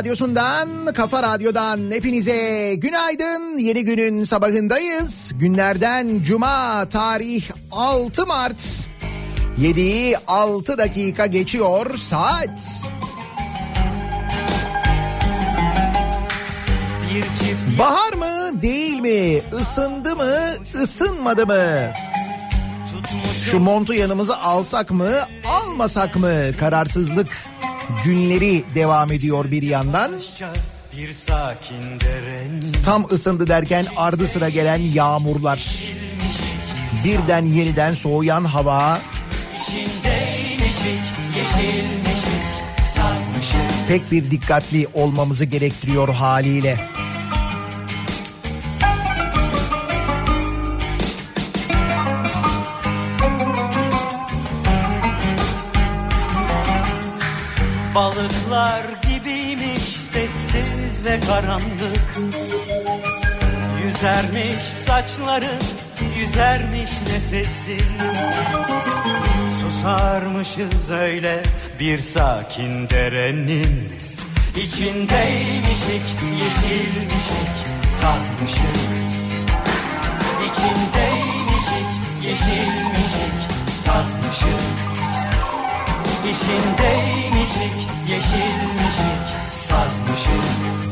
Radyosu'ndan, Kafa Radyo'dan hepinize günaydın. Yeni günün sabahındayız. Günlerden Cuma tarih 6 Mart. 7'yi 6 dakika geçiyor saat. Bahar mı değil mi? Isındı mı? Isınmadı mı? Şu montu yanımıza alsak mı? Almasak mı? Kararsızlık günleri devam ediyor bir yandan. Tam ısındı derken ardı sıra gelen yağmurlar. Birden yeniden soğuyan hava. Pek bir dikkatli olmamızı gerektiriyor haliyle. Balıklar gibiymiş sessiz ve karanlık. Yüzermiş saçları, yüzermiş nefesin Susarmışız öyle bir sakin derenin. İçindeymişik, yeşilmişik, sazmışık. İçindeymişik, yeşilmişik, sazmışık. İçindeymişik, yeşilmişik, sazmışık.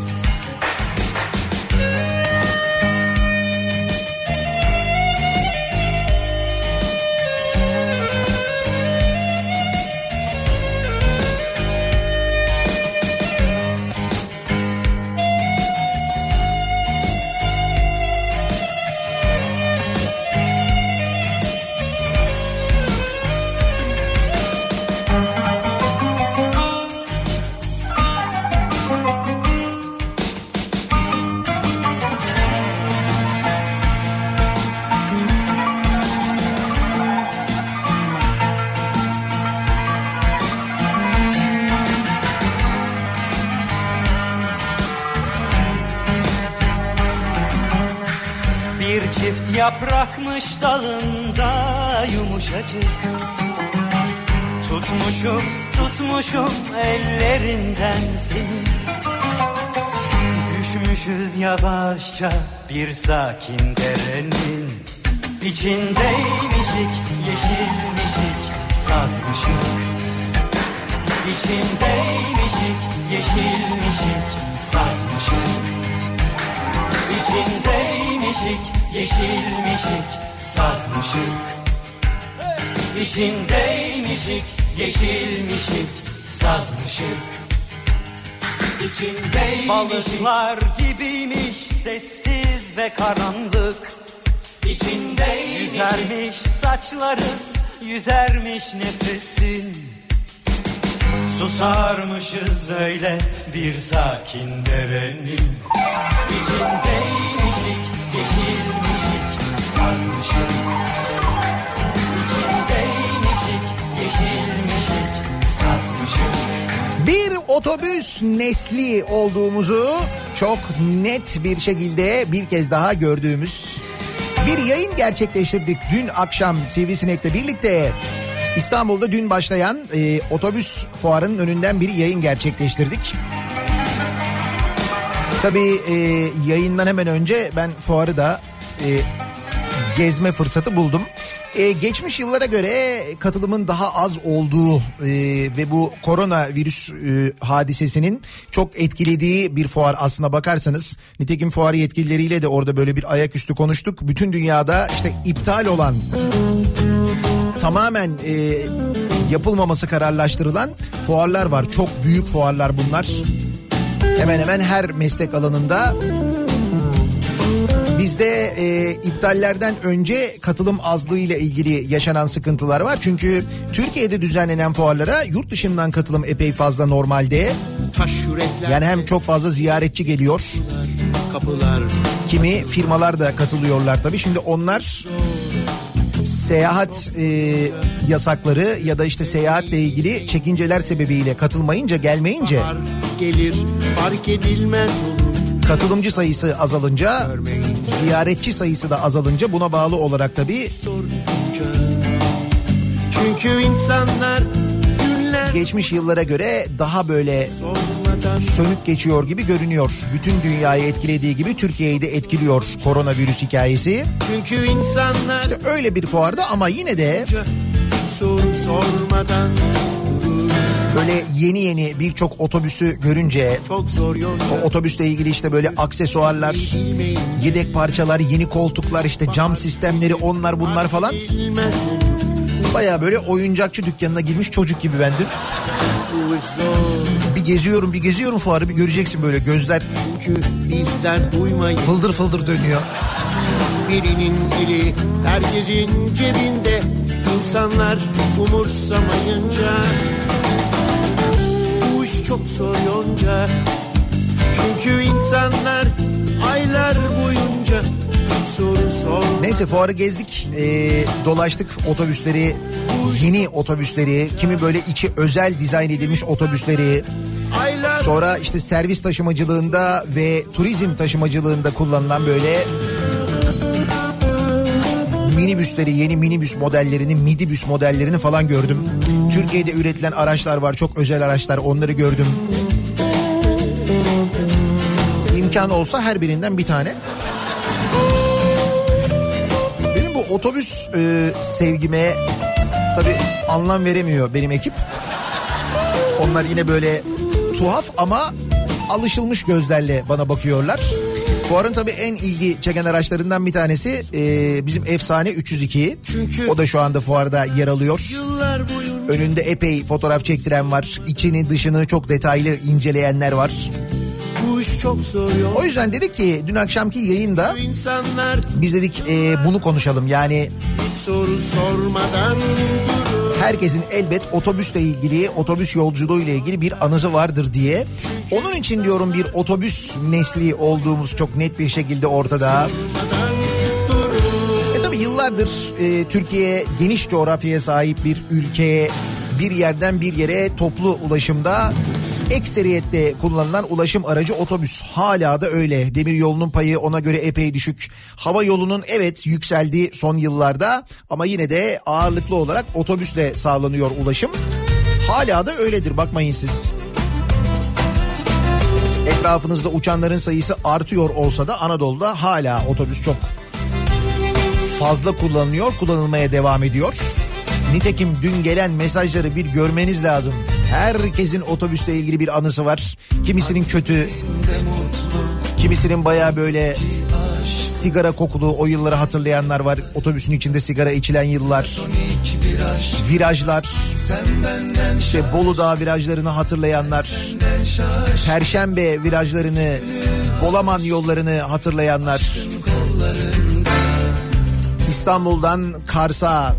Yumuşacık Tutmuşum tutmuşum ellerinden seni. Düşmüşüz yavaşça bir sakin derenin. İçindeymişik yeşilmişik sazmışık. İçindeymişik yeşilmişik sazmışık. İçindeymişik yeşilmişik sazmışık İçindeymişik yeşilmişik sazmışık. İçindeymişik. Balıklar gibiymiş sessiz ve karanlık. İçindeymişik. Yüzermiş saçların yüzermiş nefesin Susarmışız öyle bir sakin derenin İçindeymişik yeşilmişik sazmışık Bir otobüs nesli olduğumuzu çok net bir şekilde bir kez daha gördüğümüz bir yayın gerçekleştirdik dün akşam Sivrisinek'le birlikte. İstanbul'da dün başlayan e, otobüs fuarının önünden bir yayın gerçekleştirdik. Tabii e, yayından hemen önce ben fuarı da e, gezme fırsatı buldum. E, geçmiş yıllara göre katılımın daha az olduğu e, ve bu koronavirüs e, hadisesinin çok etkilediği bir fuar aslına bakarsanız. Nitekim fuar yetkilileriyle de orada böyle bir ayaküstü konuştuk. Bütün dünyada işte iptal olan tamamen e, yapılmaması kararlaştırılan fuarlar var. Çok büyük fuarlar bunlar. Hemen hemen her meslek alanında Bizde e, iptallerden önce katılım azlığı ile ilgili yaşanan sıkıntılar var. Çünkü Türkiye'de düzenlenen fuarlara yurt dışından katılım epey fazla normalde. Yani hem çok fazla ziyaretçi geliyor. kapılar Kimi firmalar da katılıyorlar tabii. Şimdi onlar seyahat e, yasakları ya da işte seyahatle ilgili çekinceler sebebiyle katılmayınca gelmeyince gelir fark edilmez olur katılımcı sayısı azalınca ziyaretçi sayısı da azalınca buna bağlı olarak tabii. Çünkü insanlar geçmiş yıllara göre daha böyle sönük geçiyor gibi görünüyor. Bütün dünyayı etkilediği gibi Türkiye'yi de etkiliyor koronavirüs hikayesi. çünkü insanlar İşte öyle bir fuarda ama yine de soru sormadan böyle yeni yeni birçok otobüsü görünce o otobüsle ilgili işte böyle aksesuarlar, yedek parçalar, yeni koltuklar, işte cam sistemleri onlar bunlar falan. Baya böyle oyuncakçı dükkanına girmiş çocuk gibi ben dün. Bir geziyorum bir geziyorum fuarı bir göreceksin böyle gözler. Çünkü fıldır fıldır dönüyor. Birinin eli herkesin cebinde. İnsanlar umursamayınca çok zor yonca. Çünkü insanlar aylar boyunca soru sor Neyse fuarı gezdik, ee, dolaştık otobüsleri, yeni otobüsleri, kimi böyle içi özel dizayn edilmiş otobüsleri, sonra işte servis taşımacılığında ve turizm taşımacılığında kullanılan böyle minibüsleri, yeni minibüs modellerini, midibüs modellerini falan gördüm. Türkiye'de üretilen araçlar var, çok özel araçlar, onları gördüm. İmkan olsa her birinden bir tane. Benim bu otobüs e, sevgime tabi anlam veremiyor benim ekip. Onlar yine böyle tuhaf ama alışılmış gözlerle bana bakıyorlar. Fuarın tabii en ilgi çeken araçlarından bir tanesi e, bizim efsane 302. Çünkü- O da şu anda fuarda yer alıyor. Önünde epey fotoğraf çektiren var. İçini dışını çok detaylı inceleyenler var. O yüzden dedik ki dün akşamki yayında biz dedik e, bunu konuşalım. Yani sormadan herkesin elbet otobüsle ilgili, otobüs yolculuğu ile ilgili bir anısı vardır diye. Onun için diyorum bir otobüs nesli olduğumuz çok net bir şekilde ortada. Tabi yıllardır e, Türkiye geniş coğrafyaya sahip bir ülke. Bir yerden bir yere toplu ulaşımda ekseriyette kullanılan ulaşım aracı otobüs. Hala da öyle. Demir yolunun payı ona göre epey düşük. Hava yolunun evet yükseldi son yıllarda ama yine de ağırlıklı olarak otobüsle sağlanıyor ulaşım. Hala da öyledir bakmayın siz. Etrafınızda uçanların sayısı artıyor olsa da Anadolu'da hala otobüs çok fazla kullanılıyor, kullanılmaya devam ediyor. Nitekim dün gelen mesajları bir görmeniz lazım. Herkesin otobüsle ilgili bir anısı var. Kimisinin kötü, kimisinin baya böyle sigara kokulu o yılları hatırlayanlar var. Otobüsün içinde sigara içilen yıllar. Virajlar. İşte Bolu Dağı virajlarını hatırlayanlar. Perşembe virajlarını, Bolaman yollarını hatırlayanlar. İstanbul'dan Kars'a,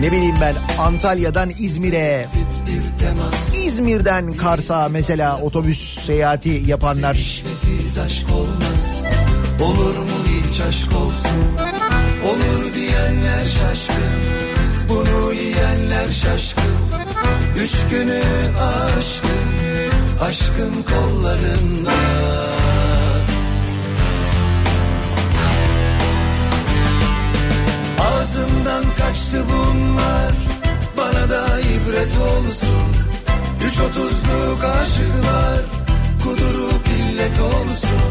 ne bileyim ben Antalya'dan İzmir'e, İzmir'den Kars'a mesela otobüs seyahati yapanlar. Olur mu hiç aşk olsun? Olur diyenler şaşkın. Bunu yiyenler şaşkın. Üç günü aşkın. Aşkın kollarında Ağzımdan kaçtı bunlar. Bana da ibret olsun. Üç otuzluk aşıklar. Kudurup illet olsun.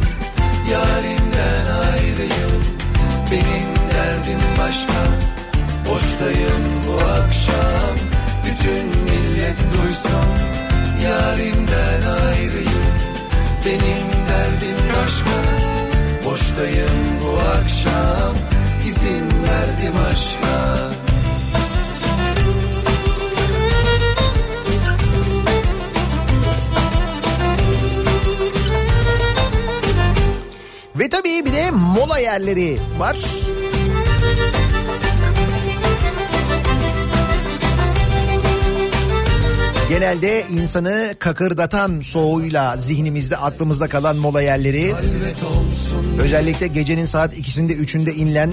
Yarimden ayrıyım. Benim derdim başka. Boştayım bu akşam. Bütün millet duysun. Yarimden ayrıyım. Benim derdim başka. Boştayım bu akşam İzin verdim aşka Ve tabii bir de mola yerleri var. Genelde insanı kakırdatan soğuğuyla zihnimizde aklımızda kalan mola yerleri. Özellikle gecenin saat ikisinde üçünde inilen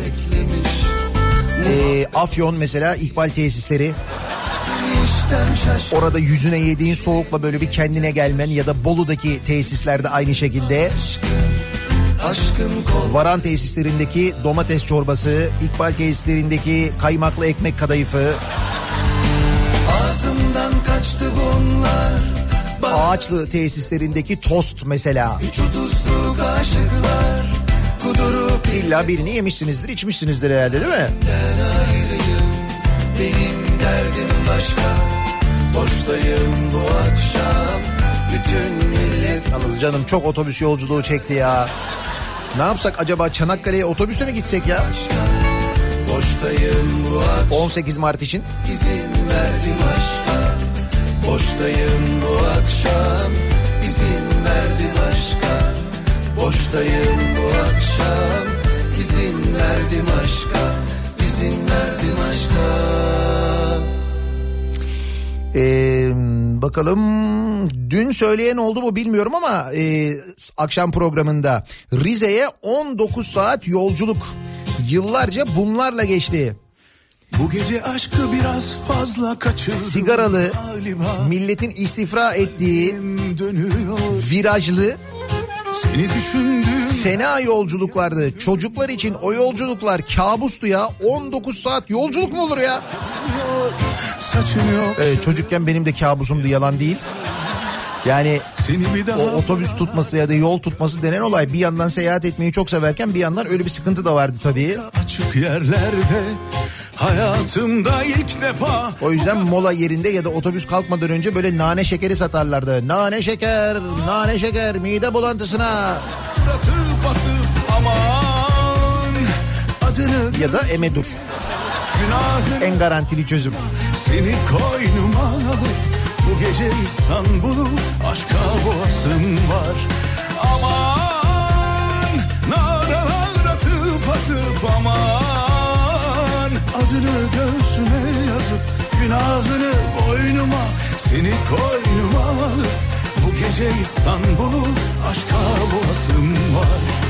e, Afyon mesela İkbal tesisleri. Orada yüzüne yediğin soğukla böyle bir kendine gelmen ya da Bolu'daki tesislerde aynı şekilde. Varan tesislerindeki domates çorbası, İkbal tesislerindeki kaymaklı ekmek kadayıfı, ağzımdan kaçtı bunlar Ağaçlı tesislerindeki tost mesela. Üç otuzluk aşıklar Kudurup İlla birini yemişsinizdir, içmişsinizdir herhalde değil mi? ilden ayrıyım Benim derdim başka Boştayım bu akşam Bütün millet Yalnız canım çok otobüs yolculuğu çekti ya. Ne yapsak acaba Çanakkale'ye otobüsle mi gitsek ya? başka Boştayım bu akşam. 18 Mart için. İzin verdim aşka. Boştayım bu akşam. İzin verdim aşka. Boştayım bu akşam. İzin verdim aşka. İzin verdim aşka. Ee, bakalım. Dün söyleyen oldu mu bilmiyorum ama e, akşam programında Rize'ye 19 saat yolculuk yıllarca bunlarla geçti. Bu gece aşkı biraz fazla kaçırdım Sigaralı Galiba milletin istifra ettiği virajlı Seni düşündüm fena yolculuklardı. Çocuklar için o yolculuklar kabustu ya. 19 saat yolculuk mu olur ya? Saçın yok Evet, çocukken benim de kabusumdu yalan değil. Yani o otobüs tutması ya da yol tutması denen olay bir yandan seyahat etmeyi çok severken bir yandan öyle bir sıkıntı da vardı tabii. Açık yerlerde Hayatımda ilk defa O yüzden mola yerinde ya da otobüs kalkmadan önce böyle nane şekeri satarlardı. Nane şeker, nane şeker mide bulantısına Atıp atıp aman Adını ya da emedur. En garantili çözüm. Seni koynuma alıp bu gece İstanbul'u aşka boğasım var. Aman naralar atıp atıp aman adını göğsüme yazıp günahını boynuma seni koynuma alıp bu gece İstanbul'u aşka boğasım var.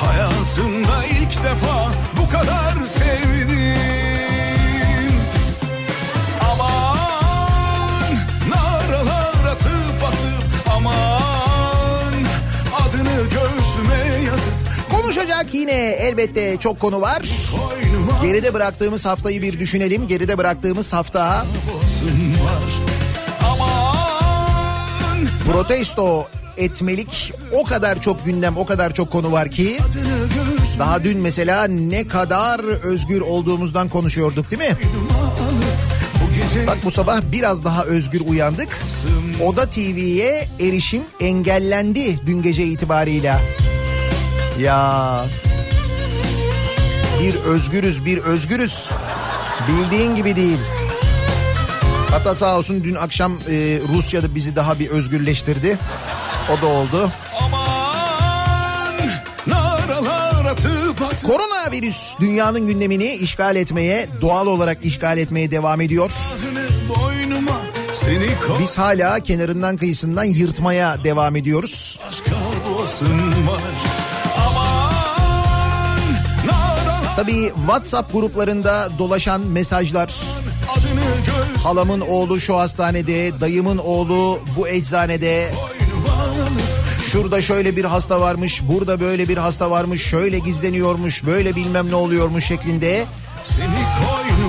Hayatımda ilk defa bu kadar sevdim. Aman naralar atıp atıp aman Adını gözüme yazıp. Konuşacak yine elbette çok konu var. Geride bıraktığımız haftayı bir düşünelim. Geride bıraktığımız hafta. Protesto etmelik o kadar çok gündem, o kadar çok konu var ki daha dün mesela ne kadar özgür olduğumuzdan konuşuyorduk değil mi? Bak bu sabah biraz daha özgür uyandık. Oda TV'ye erişim engellendi dün gece itibarıyla. Ya bir özgürüz bir özgürüz. Bildiğin gibi değil. Hatta sağ olsun dün akşam e, Rusya'da bizi daha bir özgürleştirdi. O da oldu. Koronavirüs dünyanın gündemini işgal etmeye, doğal olarak işgal etmeye devam ediyor. Biz hala kenarından kıyısından yırtmaya devam ediyoruz. Tabii WhatsApp gruplarında dolaşan mesajlar, halamın oğlu şu hastanede, dayımın oğlu bu eczanede, şurada şöyle bir hasta varmış, burada böyle bir hasta varmış, şöyle gizleniyormuş, böyle bilmem ne oluyormuş şeklinde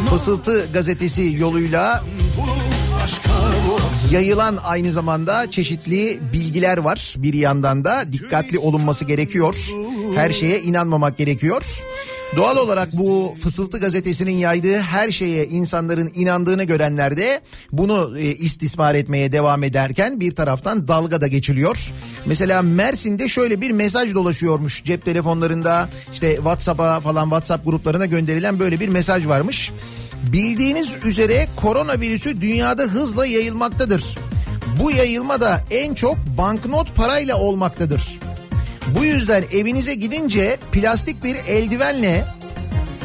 Fısıltı gazetesi yoluyla yayılan aynı zamanda çeşitli bilgiler var bir yandan da dikkatli olunması gerekiyor. Her şeye inanmamak gerekiyor. Doğal olarak bu Fısıltı gazetesinin yaydığı her şeye insanların inandığını görenler de bunu e, istismar etmeye devam ederken bir taraftan dalga da geçiliyor. Mesela Mersin'de şöyle bir mesaj dolaşıyormuş cep telefonlarında işte WhatsApp'a falan WhatsApp gruplarına gönderilen böyle bir mesaj varmış. Bildiğiniz üzere koronavirüsü dünyada hızla yayılmaktadır. Bu yayılma da en çok banknot parayla olmaktadır. Bu yüzden evinize gidince plastik bir eldivenle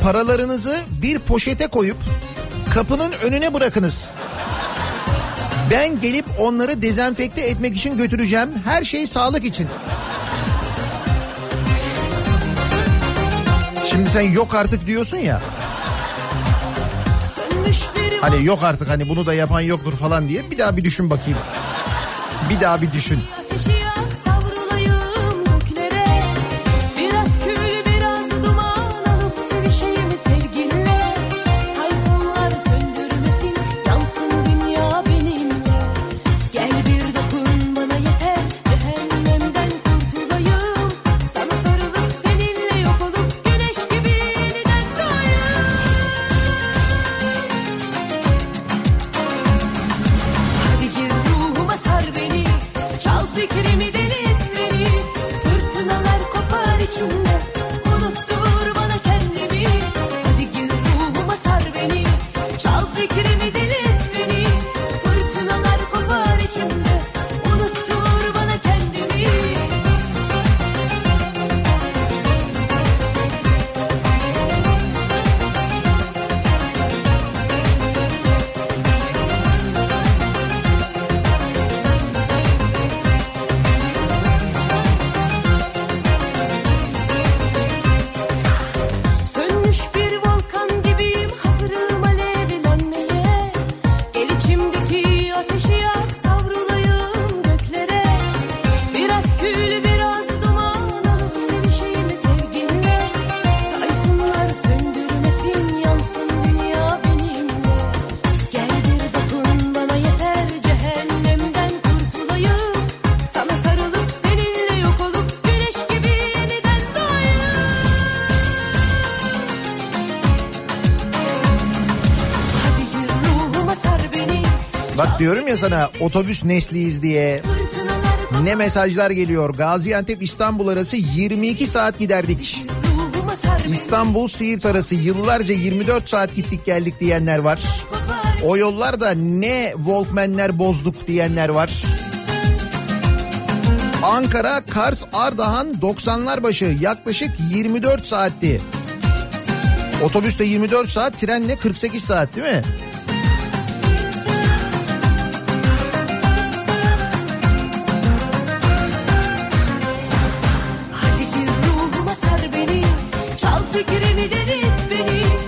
paralarınızı bir poşete koyup kapının önüne bırakınız. Ben gelip onları dezenfekte etmek için götüreceğim. Her şey sağlık için. Şimdi sen yok artık diyorsun ya. Hani yok artık hani bunu da yapan yoktur falan diye bir daha bir düşün bakayım. Bir daha bir düşün. Ya sana otobüs nesliyiz diye. Ne mesajlar geliyor. Gaziantep İstanbul arası 22 saat giderdik. İstanbul Siirt arası yıllarca 24 saat gittik geldik diyenler var. O yollarda ne Walkman'ler bozduk diyenler var. Ankara, Kars, Ardahan 90'lar başı yaklaşık 24 saatti. Otobüste 24 saat, trenle 48 saat değil mi? Fikrimi delit beni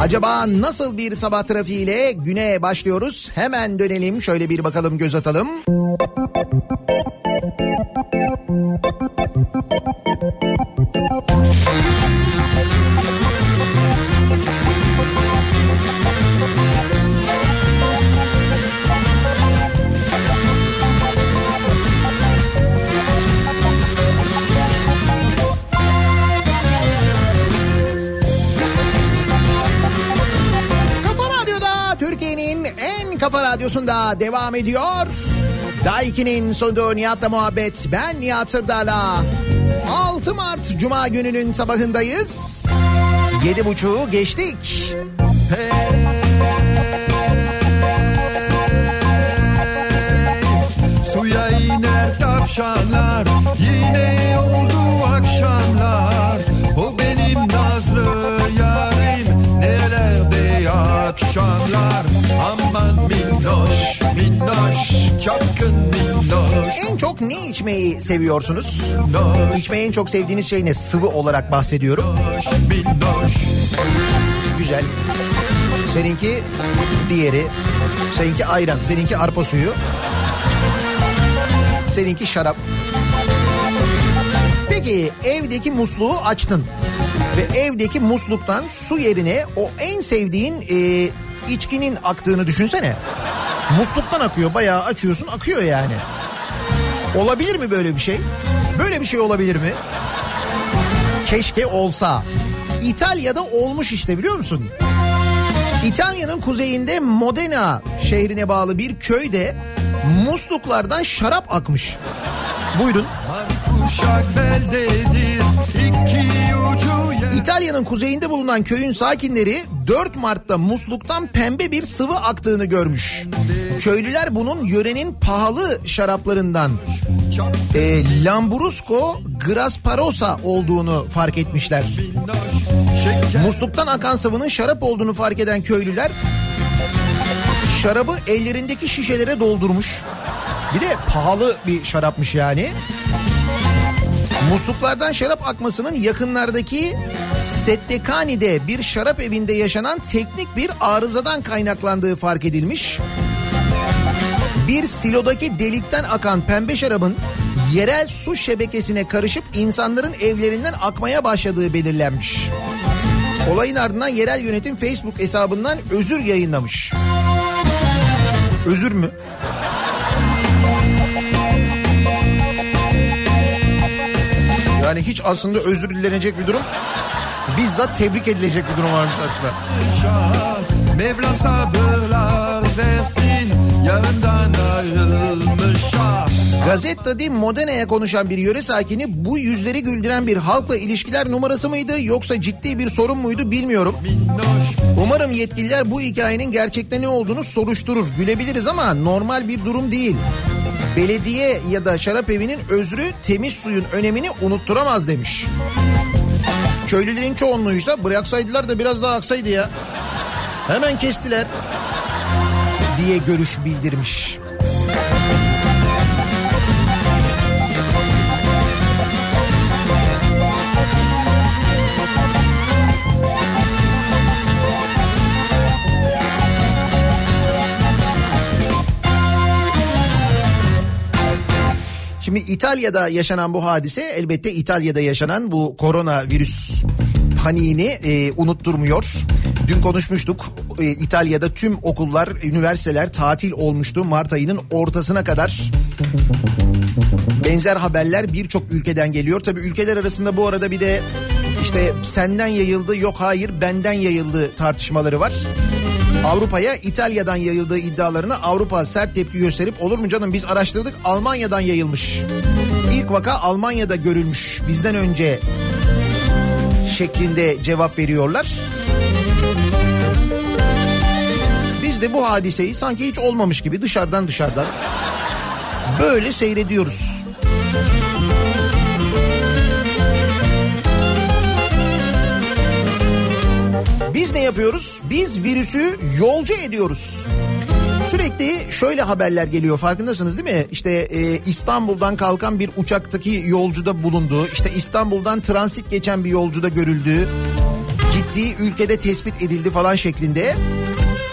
Acaba nasıl bir sabah trafiğiyle güne başlıyoruz? Hemen dönelim şöyle bir bakalım göz atalım. Radyosunda devam ediyor. Daiki'nin sunduğu Nihat'la muhabbet. Ben Nihat Sırdar'la. 6 Mart Cuma gününün sabahındayız. Yedi buçuğu geçtik. Suya iner tavşanlar minnoş minnoş Çapkın minnoş En çok ne içmeyi seviyorsunuz? Minnoş İçmeyi en çok sevdiğiniz şey ne? Sıvı olarak bahsediyorum. minnoş Güzel. Seninki diğeri. Seninki ayran. Seninki arpa suyu. Seninki şarap. Peki evdeki musluğu açtın. Ve evdeki musluktan su yerine o en sevdiğin e, içkinin aktığını düşünsene. Musluktan akıyor. Bayağı açıyorsun akıyor yani. Olabilir mi böyle bir şey? Böyle bir şey olabilir mi? Keşke olsa. İtalya'da olmuş işte biliyor musun? İtalya'nın kuzeyinde Modena şehrine bağlı bir köyde musluklardan şarap akmış. Buyurun. İtalya'nın kuzeyinde bulunan köyün sakinleri 4 Mart'ta musluktan pembe bir sıvı aktığını görmüş. Köylüler bunun yörenin pahalı şaraplarından e, Lambrusco Grasparosa olduğunu fark etmişler. Musluktan akan sıvının şarap olduğunu fark eden köylüler şarabı ellerindeki şişelere doldurmuş. Bir de pahalı bir şarapmış yani. Musluklardan şarap akmasının yakınlardaki Settekani'de bir şarap evinde yaşanan teknik bir arızadan kaynaklandığı fark edilmiş. Bir silodaki delikten akan pembe şarabın yerel su şebekesine karışıp insanların evlerinden akmaya başladığı belirlenmiş. Olayın ardından yerel yönetim Facebook hesabından özür yayınlamış. Özür mü? Yani hiç aslında özür dilenecek bir durum. Bizzat tebrik edilecek bir durum varmış aslında. Mevlam sabırlar versin Yarından ayrılmış şah Gazetta di Modena'ya konuşan bir yöre sakini bu yüzleri güldüren bir halkla ilişkiler numarası mıydı yoksa ciddi bir sorun muydu bilmiyorum. Umarım yetkililer bu hikayenin gerçekte ne olduğunu soruşturur. Gülebiliriz ama normal bir durum değil. Belediye ya da şarap evinin özrü temiz suyun önemini unutturamaz demiş. Köylülerin çoğunluğuysa bıraksaydılar da biraz daha aksaydı ya. Hemen kestiler diye görüş bildirmiş. Şimdi İtalya'da yaşanan bu hadise elbette İtalya'da yaşanan bu koronavirüs paniğini e, unutturmuyor. Dün konuşmuştuk. Ee, İtalya'da tüm okullar, üniversiteler tatil olmuştu Mart ayının ortasına kadar. Benzer haberler birçok ülkeden geliyor. Tabii ülkeler arasında bu arada bir de işte senden yayıldı yok hayır benden yayıldı tartışmaları var. Avrupa'ya İtalya'dan yayıldığı iddialarına Avrupa sert tepki gösterip olur mu canım biz araştırdık Almanya'dan yayılmış. İlk vaka Almanya'da görülmüş bizden önce şeklinde cevap veriyorlar. Biz de bu hadiseyi sanki hiç olmamış gibi dışarıdan dışarıdan böyle seyrediyoruz. Biz ne yapıyoruz? Biz virüsü yolcu ediyoruz. Sürekli şöyle haberler geliyor farkındasınız değil mi? İşte e, İstanbul'dan kalkan bir uçaktaki yolcuda bulunduğu, işte İstanbul'dan transit geçen bir yolcuda görüldüğü, gittiği ülkede tespit edildi falan şeklinde.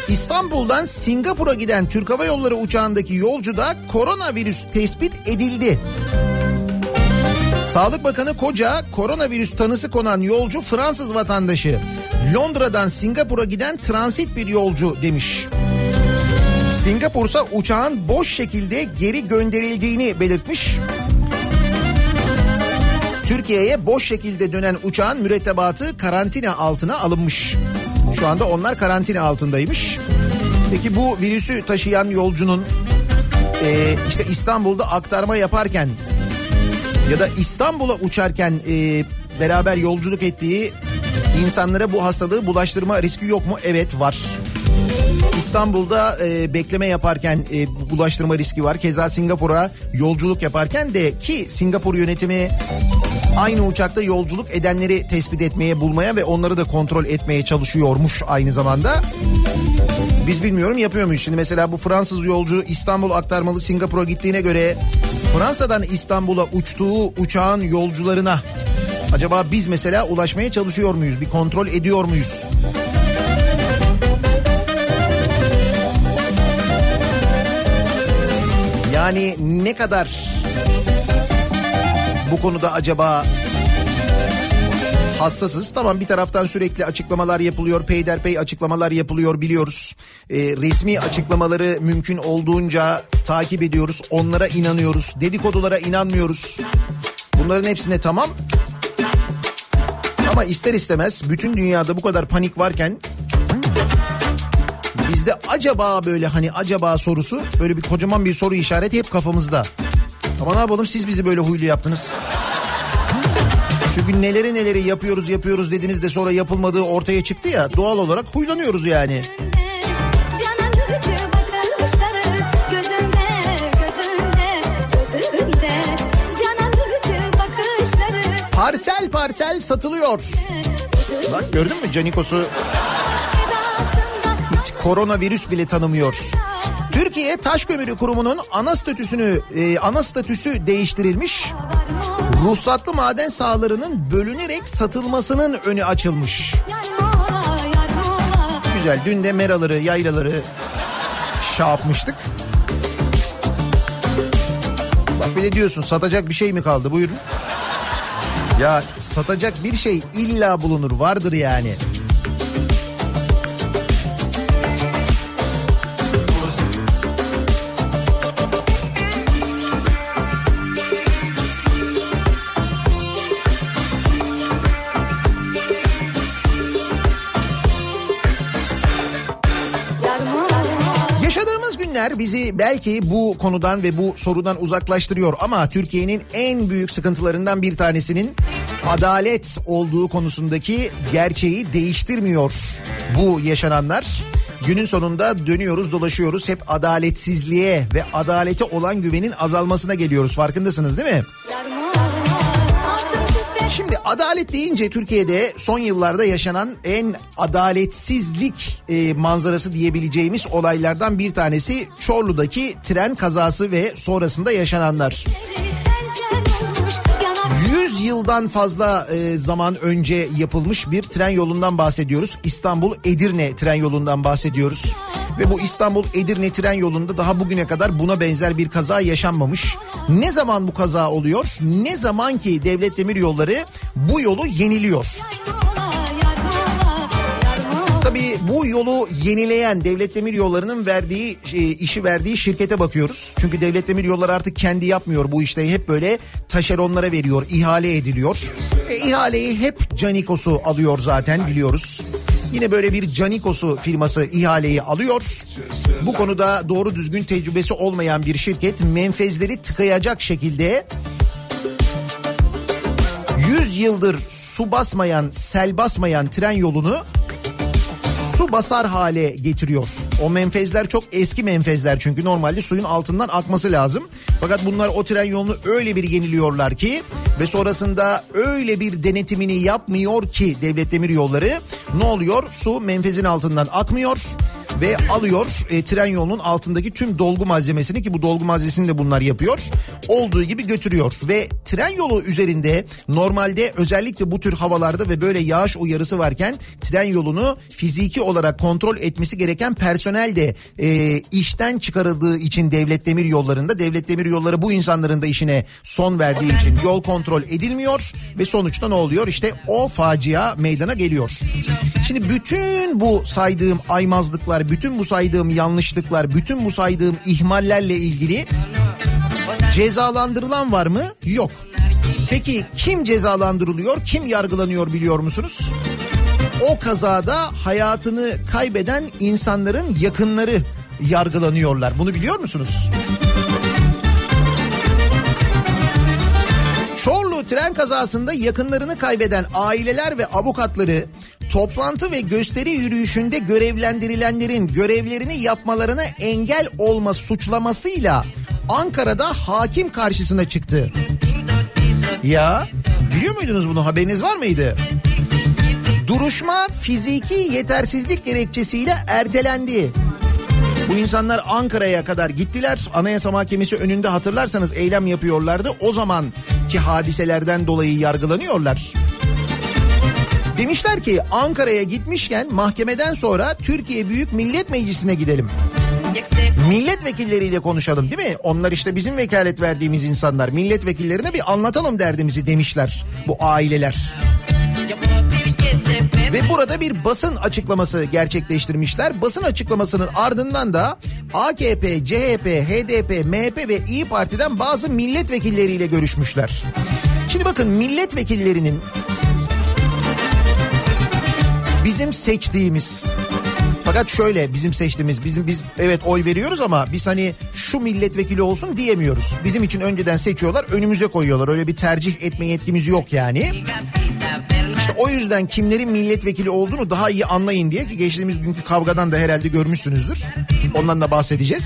İstanbul'dan Singapur'a giden Türk Hava Yolları uçağındaki yolcuda koronavirüs tespit edildi. Sağlık Bakanı Koca koronavirüs tanısı konan yolcu Fransız vatandaşı. Londra'dan Singapur'a giden transit bir yolcu demiş. Singapur'sa uçağın boş şekilde geri gönderildiğini belirtmiş. Türkiye'ye boş şekilde dönen uçağın mürettebatı karantina altına alınmış. Şu anda onlar karantina altındaymış. Peki bu virüsü taşıyan yolcunun e, işte İstanbul'da aktarma yaparken ya da İstanbul'a uçarken e, beraber yolculuk ettiği insanlara bu hastalığı bulaştırma riski yok mu? Evet var. İstanbul'da e, bekleme yaparken e, bulaştırma riski var. Keza Singapur'a yolculuk yaparken de ki Singapur yönetimi aynı uçakta yolculuk edenleri tespit etmeye, bulmaya ve onları da kontrol etmeye çalışıyormuş aynı zamanda. Biz bilmiyorum yapıyor muyuz? Şimdi mesela bu Fransız yolcu İstanbul aktarmalı Singapur'a gittiğine göre Fransa'dan İstanbul'a uçtuğu uçağın yolcularına acaba biz mesela ulaşmaya çalışıyor muyuz? Bir kontrol ediyor muyuz? Yani ne kadar bu konuda acaba hassasız. Tamam bir taraftan sürekli açıklamalar yapılıyor. Peyderpey açıklamalar yapılıyor biliyoruz. Ee, resmi açıklamaları mümkün olduğunca takip ediyoruz. Onlara inanıyoruz. Dedikodulara inanmıyoruz. Bunların hepsine tamam. Ama ister istemez bütün dünyada bu kadar panik varken bizde acaba böyle hani acaba sorusu böyle bir kocaman bir soru işareti hep kafamızda. Ama ne yapalım siz bizi böyle huylu yaptınız. Çünkü neleri neleri yapıyoruz yapıyoruz dediniz de sonra yapılmadığı ortaya çıktı ya doğal olarak huylanıyoruz yani. Parsel parsel satılıyor. Bak gördün mü Canikos'u hiç koronavirüs bile tanımıyor. Türkiye Taş Kömürü Kurumu'nun ana statüsünü e, ana statüsü değiştirilmiş. Ruhsatlı maden sahalarının bölünerek satılmasının önü açılmış. Güzel. Dün de meraları, yaylaları şey yapmıştık. Bak bile diyorsun satacak bir şey mi kaldı buyurun. Ya satacak bir şey illa bulunur vardır yani. Günler bizi belki bu konudan ve bu sorudan uzaklaştırıyor ama Türkiye'nin en büyük sıkıntılarından bir tanesinin adalet olduğu konusundaki gerçeği değiştirmiyor bu yaşananlar. Günün sonunda dönüyoruz dolaşıyoruz hep adaletsizliğe ve adalete olan güvenin azalmasına geliyoruz farkındasınız değil mi? Şimdi adalet deyince Türkiye'de son yıllarda yaşanan en adaletsizlik e, manzarası diyebileceğimiz olaylardan bir tanesi Çorlu'daki tren kazası ve sonrasında yaşananlar. yanak 100 yıldan fazla e, zaman önce yapılmış bir tren yolundan bahsediyoruz. İstanbul Edirne tren yolundan bahsediyoruz. Ve bu İstanbul Edirne tren yolunda daha bugüne kadar buna benzer bir kaza yaşanmamış. Ne zaman bu kaza oluyor? Ne zaman ki Devlet Demir Yolları bu yolu yeniliyor? Bu yolu yenileyen Devlet Demir Yolları'nın verdiği e, işi verdiği şirkete bakıyoruz. Çünkü Devlet Demir Yolları artık kendi yapmıyor bu işleri hep böyle taşeronlara veriyor, ihale ediliyor. E, ihaleyi hep Canikos'u alıyor zaten biliyoruz. Yine böyle bir Canikos'u firması ihaleyi alıyor. Bu konuda doğru düzgün tecrübesi olmayan bir şirket menfezleri tıkayacak şekilde 100 yıldır su basmayan, sel basmayan tren yolunu su basar hale getiriyor. O menfezler çok eski menfezler çünkü normalde suyun altından akması lazım. Fakat bunlar o tren yolunu öyle bir yeniliyorlar ki ve sonrasında öyle bir denetimini yapmıyor ki devlet demir yolları. Ne oluyor? Su menfezin altından akmıyor ve alıyor e, tren yolunun altındaki tüm dolgu malzemesini ki bu dolgu malzemesini de bunlar yapıyor. Olduğu gibi götürüyor ve tren yolu üzerinde normalde özellikle bu tür havalarda ve böyle yağış uyarısı varken tren yolunu fiziki olarak kontrol etmesi gereken personel de e, işten çıkarıldığı için devlet demir yollarında devlet demir yolları bu insanların da işine son verdiği için yol kontrol edilmiyor ve sonuçta ne oluyor? İşte o facia meydana geliyor. Şimdi bütün bu saydığım aymazlıklar, bütün bu saydığım yanlışlıklar, bütün bu saydığım ihmallerle ilgili cezalandırılan var mı? Yok. Peki kim cezalandırılıyor, kim yargılanıyor biliyor musunuz? O kazada hayatını kaybeden insanların yakınları yargılanıyorlar. Bunu biliyor musunuz? Çorlu tren kazasında yakınlarını kaybeden aileler ve avukatları toplantı ve gösteri yürüyüşünde görevlendirilenlerin görevlerini yapmalarına engel olma suçlamasıyla Ankara'da hakim karşısına çıktı. Ya biliyor muydunuz bunu haberiniz var mıydı? Duruşma fiziki yetersizlik gerekçesiyle ertelendi. Bu insanlar Ankara'ya kadar gittiler. Anayasa Mahkemesi önünde hatırlarsanız eylem yapıyorlardı. O zamanki hadiselerden dolayı yargılanıyorlar. Demişler ki Ankara'ya gitmişken mahkemeden sonra Türkiye Büyük Millet Meclisi'ne gidelim. Milletvekilleriyle konuşalım değil mi? Onlar işte bizim vekalet verdiğimiz insanlar. Milletvekillerine bir anlatalım derdimizi demişler bu aileler. Ve burada bir basın açıklaması gerçekleştirmişler. Basın açıklamasının ardından da AKP, CHP, HDP, MHP ve İyi Parti'den bazı milletvekilleriyle görüşmüşler. Şimdi bakın milletvekillerinin bizim seçtiğimiz fakat şöyle bizim seçtiğimiz bizim biz evet oy veriyoruz ama biz hani şu milletvekili olsun diyemiyoruz. Bizim için önceden seçiyorlar önümüze koyuyorlar. Öyle bir tercih etme yetkimiz yok yani. İşte o yüzden kimlerin milletvekili olduğunu daha iyi anlayın diye ki geçtiğimiz günkü kavgadan da herhalde görmüşsünüzdür. Ondan da bahsedeceğiz.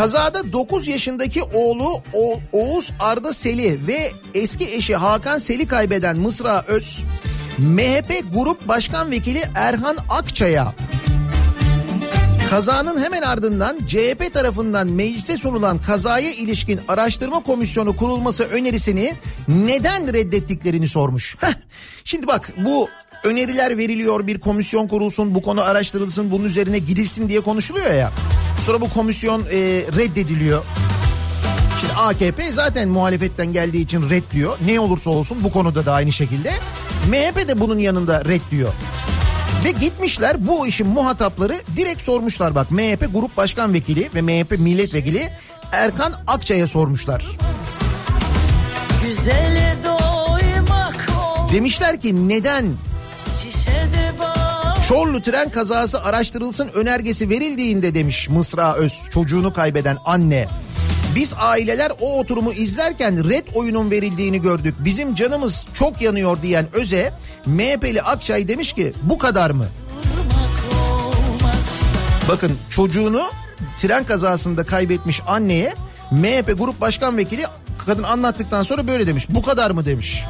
Kazada 9 yaşındaki oğlu o- Oğuz Arda Seli ve eski eşi Hakan Seli kaybeden Mısra Öz, MHP Grup Başkan Vekili Erhan Akçay'a Kazanın hemen ardından CHP tarafından meclise sunulan kazaya ilişkin araştırma komisyonu kurulması önerisini neden reddettiklerini sormuş. Heh, şimdi bak bu öneriler veriliyor bir komisyon kurulsun bu konu araştırılsın bunun üzerine gidilsin diye konuşuluyor ya. Sonra bu komisyon e, reddediliyor. Şimdi AKP zaten muhalefetten geldiği için red diyor. Ne olursa olsun bu konuda da aynı şekilde. MHP de bunun yanında red diyor. Ve gitmişler bu işin muhatapları direkt sormuşlar bak MHP Grup Başkan Vekili ve MHP Milletvekili Erkan Akçay'a sormuşlar. Demişler ki neden Çorlu tren kazası araştırılsın önergesi verildiğinde demiş Mısra Öz çocuğunu kaybeden anne. Biz aileler o oturumu izlerken red oyunun verildiğini gördük. Bizim canımız çok yanıyor diyen Öze MHP'li Akçay demiş ki bu kadar mı? Bakın çocuğunu tren kazasında kaybetmiş anneye MHP Grup Başkan Vekili kadın anlattıktan sonra böyle demiş. Bu kadar mı demiş.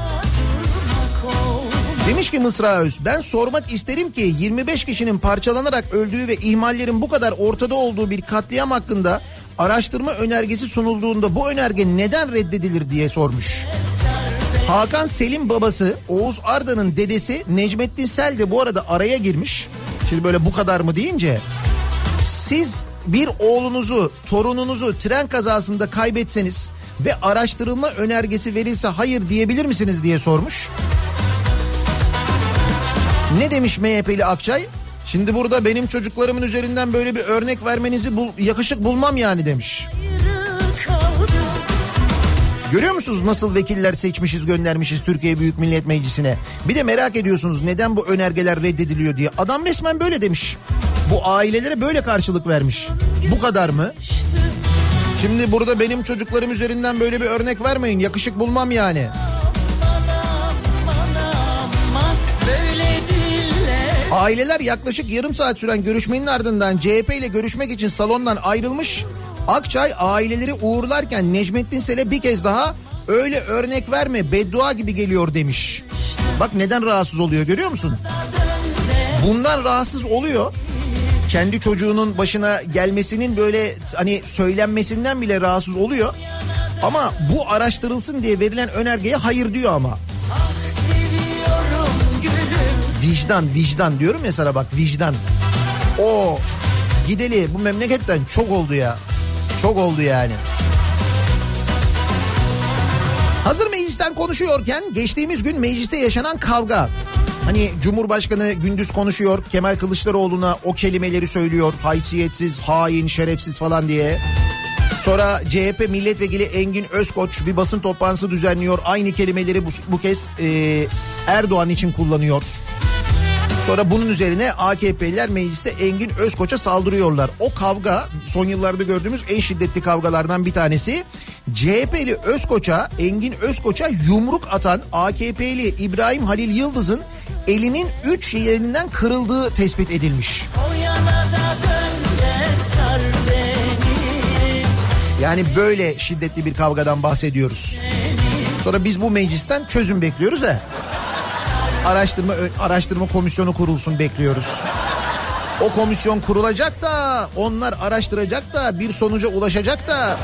Demiş ki Mısra Öz ben sormak isterim ki 25 kişinin parçalanarak öldüğü ve ihmallerin bu kadar ortada olduğu bir katliam hakkında araştırma önergesi sunulduğunda bu önerge neden reddedilir diye sormuş. Hakan Selim babası Oğuz Arda'nın dedesi Necmettin Sel de bu arada araya girmiş. Şimdi böyle bu kadar mı deyince siz bir oğlunuzu, torununuzu tren kazasında kaybetseniz ve araştırılma önergesi verilse hayır diyebilir misiniz diye sormuş. Ne demiş MHP'li Akçay? Şimdi burada benim çocuklarımın üzerinden böyle bir örnek vermenizi bul, yakışık bulmam yani demiş. Görüyor musunuz nasıl vekiller seçmişiz göndermişiz Türkiye Büyük Millet Meclisi'ne? Bir de merak ediyorsunuz neden bu önergeler reddediliyor diye. Adam resmen böyle demiş. Bu ailelere böyle karşılık vermiş. Bu kadar mı? Şimdi burada benim çocuklarım üzerinden böyle bir örnek vermeyin. Yakışık bulmam yani. Aileler yaklaşık yarım saat süren görüşmenin ardından CHP ile görüşmek için salondan ayrılmış. Akçay aileleri uğurlarken Necmettin Sel'e bir kez daha öyle örnek verme beddua gibi geliyor demiş. Bak neden rahatsız oluyor görüyor musun? Bundan rahatsız oluyor. Kendi çocuğunun başına gelmesinin böyle hani söylenmesinden bile rahatsız oluyor. Ama bu araştırılsın diye verilen önergeye hayır diyor ama. Vicdan vicdan diyorum ya sana bak vicdan. O gideli bu memleketten çok oldu ya. Çok oldu yani. Hazır meclisten konuşuyorken geçtiğimiz gün mecliste yaşanan kavga. Hani Cumhurbaşkanı gündüz konuşuyor Kemal Kılıçdaroğlu'na o kelimeleri söylüyor. Haysiyetsiz, hain, şerefsiz falan diye. Sonra CHP milletvekili Engin Özkoç bir basın toplantısı düzenliyor. Aynı kelimeleri bu, bu kez e, Erdoğan için kullanıyor. Sonra bunun üzerine AKP'liler mecliste Engin Özkoç'a saldırıyorlar. O kavga son yıllarda gördüğümüz en şiddetli kavgalardan bir tanesi. CHP'li Özkoç'a, Engin Özkoç'a yumruk atan AKP'li İbrahim Halil Yıldız'ın elinin 3 yerinden kırıldığı tespit edilmiş. Yani böyle şiddetli bir kavgadan bahsediyoruz. Sonra biz bu meclisten çözüm bekliyoruz ha. Araştırma araştırma komisyonu kurulsun bekliyoruz. O komisyon kurulacak da onlar araştıracak da bir sonuca ulaşacak da.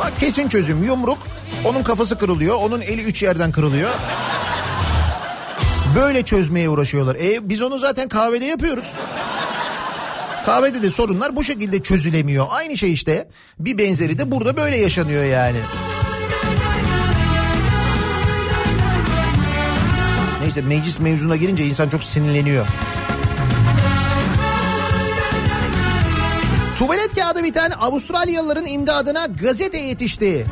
Bak kesin çözüm yumruk. Onun kafası kırılıyor. Onun eli üç yerden kırılıyor. Böyle çözmeye uğraşıyorlar. E biz onu zaten kahvede yapıyoruz. Kahvede de sorunlar bu şekilde çözülemiyor. Aynı şey işte. Bir benzeri de burada böyle yaşanıyor yani. Neyse meclis mevzuna girince insan çok sinirleniyor. Tuvalet kağıdı biten Avustralyalıların imdadına gazete yetişti.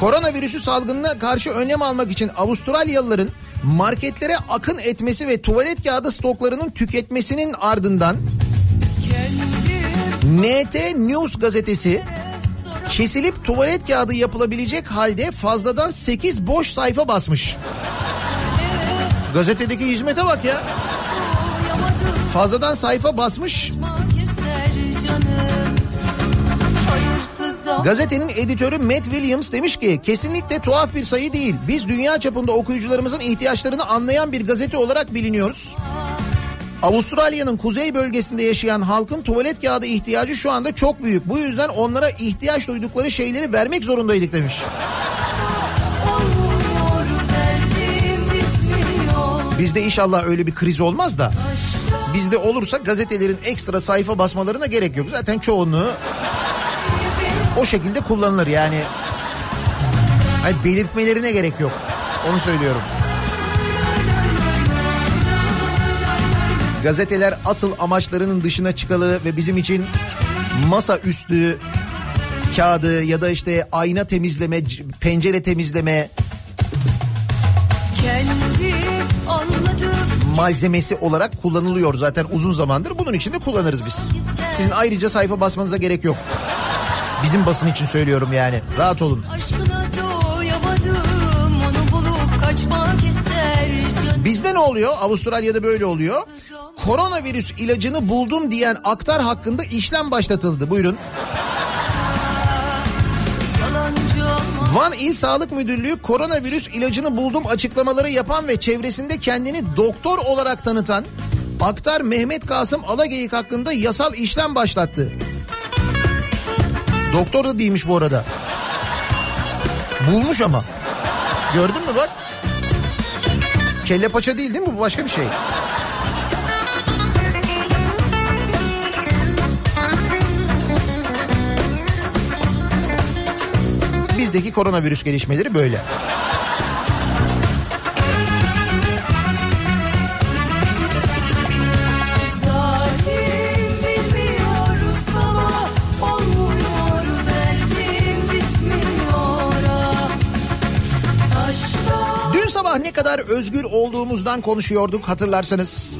Koronavirüsü salgınına karşı önlem almak için Avustralyalıların marketlere akın etmesi ve tuvalet kağıdı stoklarının tüketmesinin ardından NT News gazetesi kesilip tuvalet kağıdı yapılabilecek halde fazladan 8 boş sayfa basmış. Gazetedeki hizmete bak ya. Fazladan sayfa basmış. Gazetenin editörü Matt Williams demiş ki kesinlikle tuhaf bir sayı değil. Biz dünya çapında okuyucularımızın ihtiyaçlarını anlayan bir gazete olarak biliniyoruz. Avustralya'nın kuzey bölgesinde yaşayan halkın tuvalet kağıdı ihtiyacı şu anda çok büyük. Bu yüzden onlara ihtiyaç duydukları şeyleri vermek zorundaydık demiş. Bizde inşallah öyle bir kriz olmaz da. Bizde olursa gazetelerin ekstra sayfa basmalarına gerek yok. Zaten çoğunluğu o şekilde kullanılır yani. Hani belirtmelerine gerek yok. Onu söylüyorum. Gazeteler asıl amaçlarının dışına çıkalı ve bizim için masa üstü kağıdı ya da işte ayna temizleme, pencere temizleme malzemesi olarak kullanılıyor zaten uzun zamandır. Bunun için de kullanırız biz. Sizin ayrıca sayfa basmanıza gerek yok. Bizim basın için söylüyorum yani. Rahat olun. Bizde ne oluyor? Avustralya'da böyle oluyor. Koronavirüs ilacını buldum diyen aktar hakkında işlem başlatıldı. Buyurun. Van İl Sağlık Müdürlüğü koronavirüs ilacını buldum açıklamaları yapan ve çevresinde kendini doktor olarak tanıtan Aktar Mehmet Kasım Alageyik hakkında yasal işlem başlattı. Doktor da değilmiş bu arada. Bulmuş ama. Gördün mü bak? Kelle paça değil değil mi? Bu başka bir şey. Bizdeki koronavirüs gelişmeleri böyle. Dün sabah ne kadar özgür olduğumuzdan konuşuyorduk hatırlarsanız.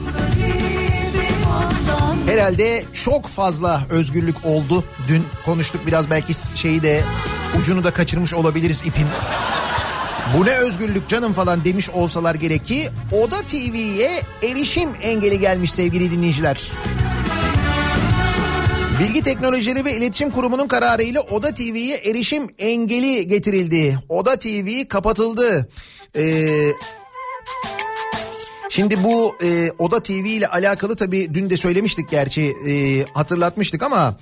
Herhalde çok fazla özgürlük oldu. Dün konuştuk biraz belki şeyi de ucunu da kaçırmış olabiliriz ipin. Bu ne özgürlük canım falan demiş olsalar gerek ki Oda TV'ye erişim engeli gelmiş sevgili dinleyiciler. Bilgi Teknolojileri ve İletişim Kurumu'nun kararıyla Oda TV'ye erişim engeli getirildi. Oda TV kapatıldı. Ee, şimdi bu e, Oda TV ile alakalı tabii dün de söylemiştik gerçi e, hatırlatmıştık ama...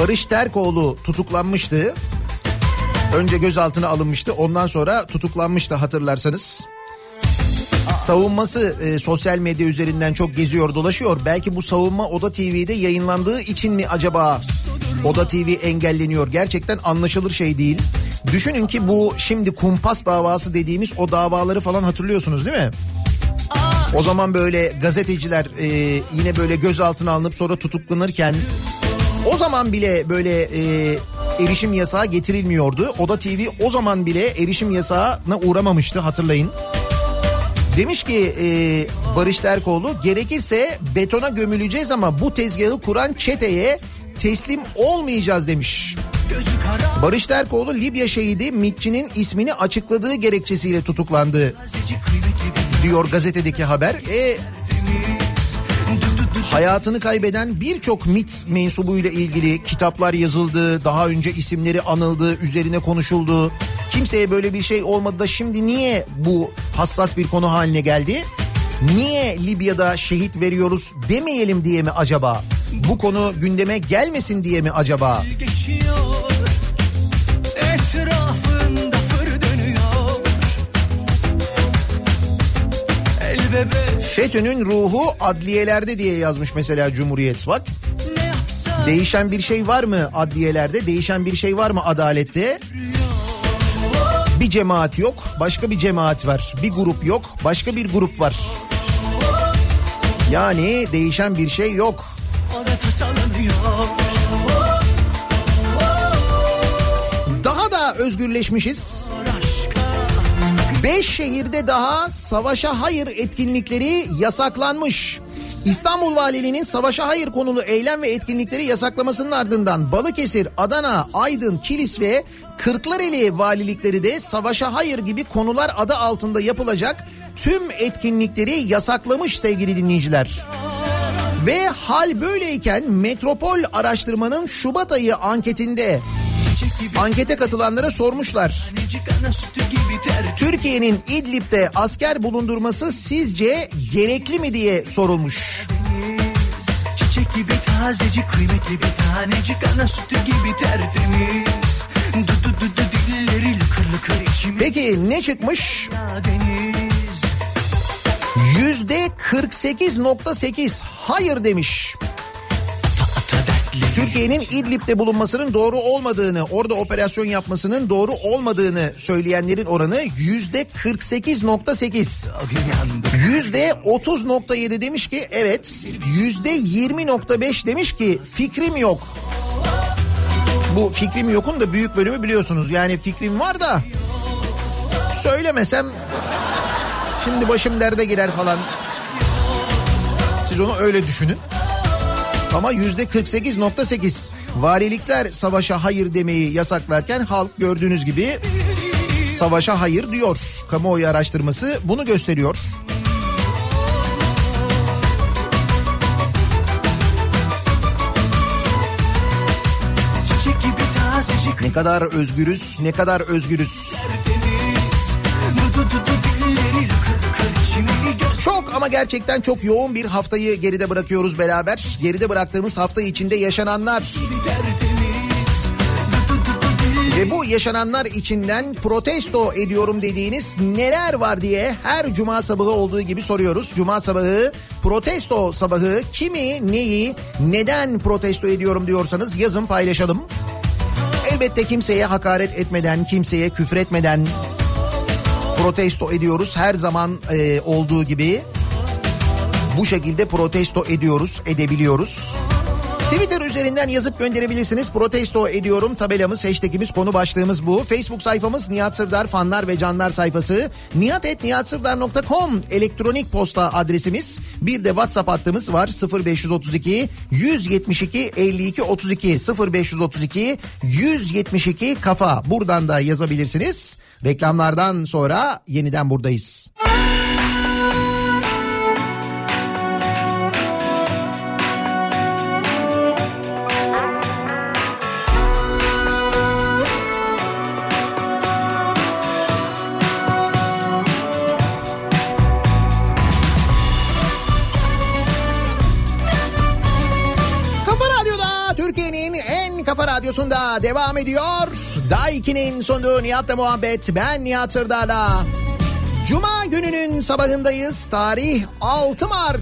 Barış Terkoğlu tutuklanmıştı. Önce gözaltına alınmıştı ondan sonra tutuklanmıştı hatırlarsanız savunması e, sosyal medya üzerinden çok geziyor dolaşıyor. Belki bu savunma Oda TV'de yayınlandığı için mi acaba Oda TV engelleniyor? Gerçekten anlaşılır şey değil. Düşünün ki bu şimdi kumpas davası dediğimiz o davaları falan hatırlıyorsunuz değil mi? O zaman böyle gazeteciler e, yine böyle gözaltına alınıp sonra tutuklanırken o zaman bile böyle e, erişim yasağı getirilmiyordu. Oda TV o zaman bile erişim yasağına uğramamıştı hatırlayın. Demiş ki e, Barış Terkoğlu gerekirse betona gömüleceğiz ama bu tezgahı kuran çeteye teslim olmayacağız demiş. Barış Terkoğlu Libya şehidi Mitçi'nin ismini açıkladığı gerekçesiyle tutuklandı diyor gazetedeki haber. E, hayatını kaybeden birçok MIT mensubuyla ilgili kitaplar yazıldı, daha önce isimleri anıldı, üzerine konuşuldu. Kimseye böyle bir şey olmadı da şimdi niye bu hassas bir konu haline geldi? Niye Libya'da şehit veriyoruz demeyelim diye mi acaba? Bu konu gündeme gelmesin diye mi acaba? geçiyor Etrafında FETÖ'nün ruhu adliyelerde diye yazmış mesela Cumhuriyet bak. Değişen bir şey var mı adliyelerde? Değişen bir şey var mı adalette? Bir cemaat yok, başka bir cemaat var. Bir grup yok, başka bir grup var. Yani değişen bir şey yok. Daha da özgürleşmişiz. Aşka Beş şehirde daha savaşa hayır etkinlikleri yasaklanmış. İstanbul Valiliğinin savaşa hayır konulu eylem ve etkinlikleri yasaklamasının ardından Balıkesir, Adana, Aydın, Kilis ve Kırklareli valilikleri de savaşa hayır gibi konular adı altında yapılacak tüm etkinlikleri yasaklamış sevgili dinleyiciler. Ve hal böyleyken Metropol Araştırma'nın Şubat ayı anketinde ankete katılanlara sormuşlar. Türkiye'nin İdlib'de asker bulundurması sizce gerekli mi diye sorulmuş. Çiçek gibi tazecik kıymetli bir tanecik ana sütü gibi tertemiz Du du du du dilleri lıkır lıkır içime Peki ne çıkmış? Yüzde 48.8 hayır demiş. Türkiye'nin İdlib'de bulunmasının doğru olmadığını, orada operasyon yapmasının doğru olmadığını söyleyenlerin oranı yüzde 48.8. Yüzde 30.7 demiş ki evet, yüzde 20.5 demiş ki fikrim yok. Bu fikrim yokun da büyük bölümü biliyorsunuz. Yani fikrim var da söylemesem şimdi başım derde girer falan. Siz onu öyle düşünün. Ama yüzde 48.8 valilikler savaşa hayır demeyi yasaklarken halk gördüğünüz gibi savaşa hayır diyor. Kamuoyu araştırması bunu gösteriyor. Ne kadar özgürüz, ne kadar özgürüz. tertemiz ama gerçekten çok yoğun bir haftayı geride bırakıyoruz beraber. Geride bıraktığımız hafta içinde yaşananlar ve bu yaşananlar içinden protesto ediyorum dediğiniz neler var diye her cuma sabahı olduğu gibi soruyoruz. Cuma sabahı protesto sabahı kimi, neyi, neden protesto ediyorum diyorsanız yazın paylaşalım. Elbette kimseye hakaret etmeden, kimseye küfür etmeden protesto ediyoruz. Her zaman e, olduğu gibi bu şekilde protesto ediyoruz, edebiliyoruz. Twitter üzerinden yazıp gönderebilirsiniz. Protesto ediyorum tabelamız, hashtagimiz, konu başlığımız bu. Facebook sayfamız Nihat Sırdar fanlar ve canlar sayfası. nihatetnihatsırdar.com elektronik posta adresimiz. Bir de WhatsApp hattımız var 0532 172 52 32 0532 172 kafa. Buradan da yazabilirsiniz. Reklamlardan sonra yeniden buradayız. Kafa radyosunda devam ediyor. Daiki'nin sunduğu Nihat'la muhabbet. Ben Nihat Sırdar'la. Cuma gününün sabahındayız. Tarih 6 Mart.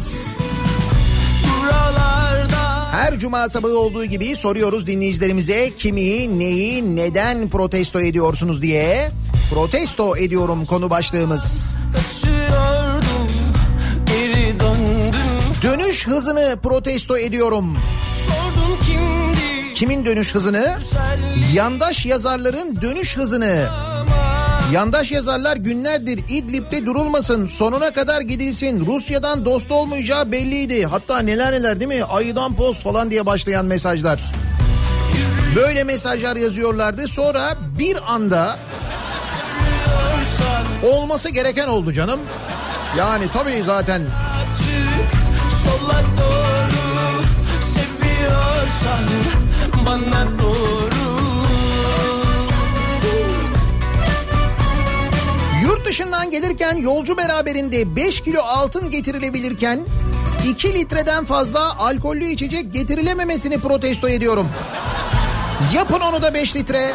Buralarda Her cuma sabahı olduğu gibi soruyoruz dinleyicilerimize kimi, neyi, neden protesto ediyorsunuz diye. Protesto ediyorum konu başlığımız. kaçıyordum Geri döndüm Dönüş hızını protesto ediyorum. Sordum kimdi Kimin dönüş hızını? Yandaş yazarların dönüş hızını. Yandaş yazarlar günlerdir İdlib'de durulmasın, sonuna kadar gidilsin, Rusya'dan dost olmayacağı belliydi. Hatta neler neler değil mi? Ayıdan post falan diye başlayan mesajlar. Böyle mesajlar yazıyorlardı. Sonra bir anda olması gereken oldu canım. Yani tabii zaten Açık bana doğru Yurt dışından gelirken yolcu beraberinde 5 kilo altın getirilebilirken 2 litreden fazla alkollü içecek getirilememesini protesto ediyorum. Yapın onu da 5 litre.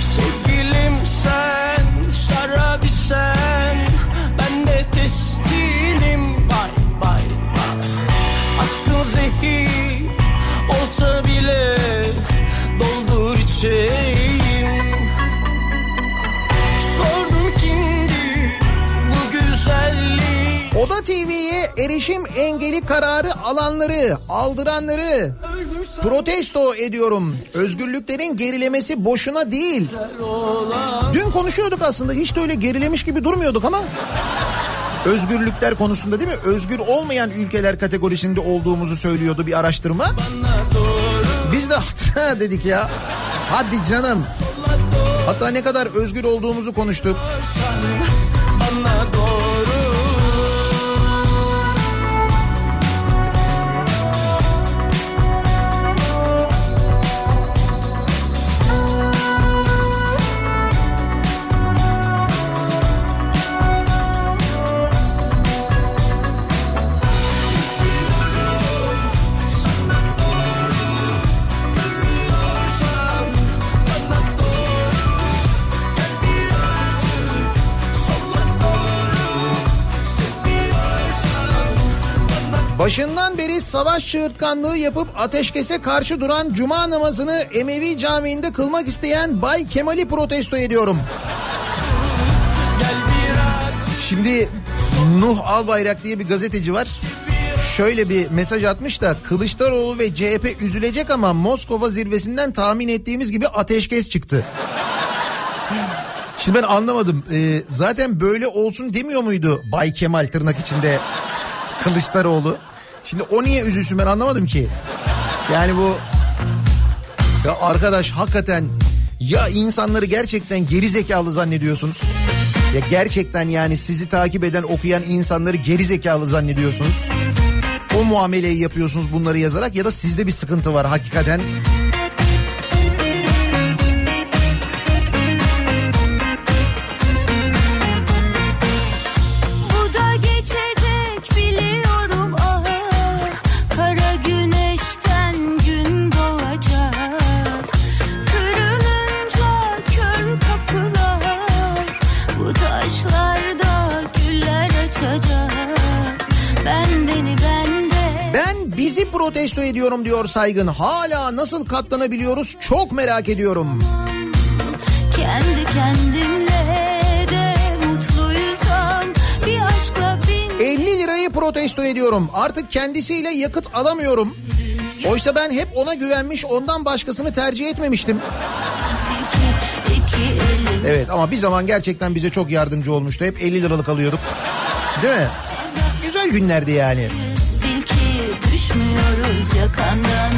Sevgilim bile Doldur içeyim Sordum kimdi bu güzellik Oda TV'ye erişim engeli kararı alanları, aldıranları protesto ediyorum. Özgürlüklerin gerilemesi boşuna değil. Dün konuşuyorduk aslında hiç de öyle gerilemiş gibi durmuyorduk ama özgürlükler konusunda değil mi? Özgür olmayan ülkeler kategorisinde olduğumuzu söylüyordu bir araştırma. Biz de dedik ya. Hadi canım. Hatta ne kadar özgür olduğumuzu konuştuk. Savaş çığırtkanlığı yapıp ateşkese karşı duran cuma namazını Emevi Camii'nde kılmak isteyen Bay Kemal'i protesto ediyorum. Şimdi Nuh Albayrak diye bir gazeteci var. Şöyle bir mesaj atmış da Kılıçdaroğlu ve CHP üzülecek ama Moskova zirvesinden tahmin ettiğimiz gibi ateşkes çıktı. Şimdi ben anlamadım. Ee, zaten böyle olsun demiyor muydu Bay Kemal tırnak içinde Kılıçdaroğlu? Şimdi o niye üzülsün ben anlamadım ki. Yani bu ya arkadaş hakikaten ya insanları gerçekten geri zekalı zannediyorsunuz. Ya gerçekten yani sizi takip eden okuyan insanları geri zekalı zannediyorsunuz. O muameleyi yapıyorsunuz bunları yazarak ya da sizde bir sıkıntı var hakikaten. Ben bizi protesto ediyorum diyor Saygın. Hala nasıl katlanabiliyoruz çok merak ediyorum. Kendi kendimle de mutluysam Bir aşkla bin 50 lirayı protesto ediyorum. Artık kendisiyle yakıt alamıyorum. Oysa ben hep ona güvenmiş ondan başkasını tercih etmemiştim. Evet ama bir zaman gerçekten bize çok yardımcı olmuştu. Hep 50 liralık alıyorduk. Değil mi? Güzel günlerdi yani. Düşmüyoruz yakandan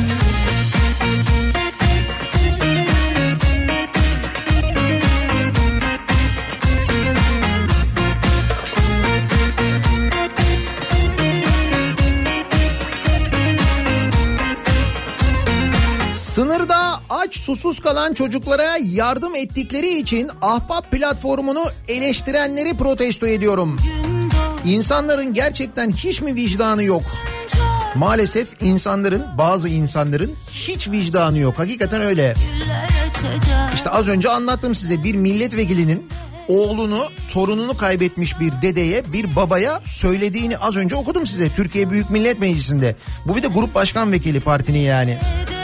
Sınırda aç susuz kalan çocuklara yardım ettikleri için Ahbap platformunu eleştirenleri protesto ediyorum. İnsanların gerçekten hiç mi vicdanı yok? Maalesef insanların bazı insanların hiç vicdanı yok. Hakikaten öyle. İşte az önce anlattım size bir milletvekilinin oğlunu, torununu kaybetmiş bir dedeye, bir babaya söylediğini az önce okudum size Türkiye Büyük Millet Meclisi'nde. Bu bir de grup başkan vekili partinin yani. de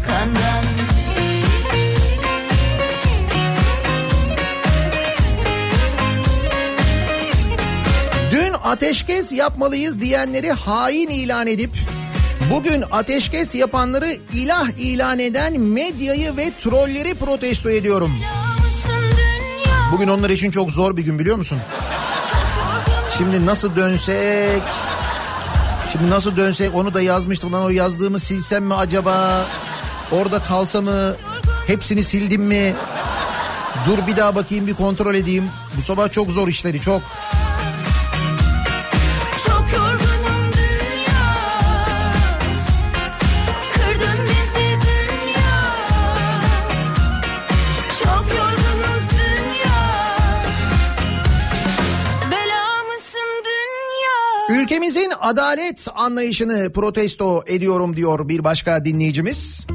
yakandan Dün ateşkes yapmalıyız diyenleri hain ilan edip bugün ateşkes yapanları ilah ilan eden medyayı ve trolleri protesto ediyorum. Bugün onlar için çok zor bir gün biliyor musun? Şimdi nasıl dönsek? Şimdi nasıl dönsek onu da yazmıştım lan o yazdığımı silsem mi acaba? Orada kalsa mı? Hepsini sildim mi? Dur bir daha bakayım bir kontrol edeyim. Bu sabah çok zor işleri çok. Ülkemizin adalet anlayışını protesto ediyorum diyor bir başka dinleyicimiz.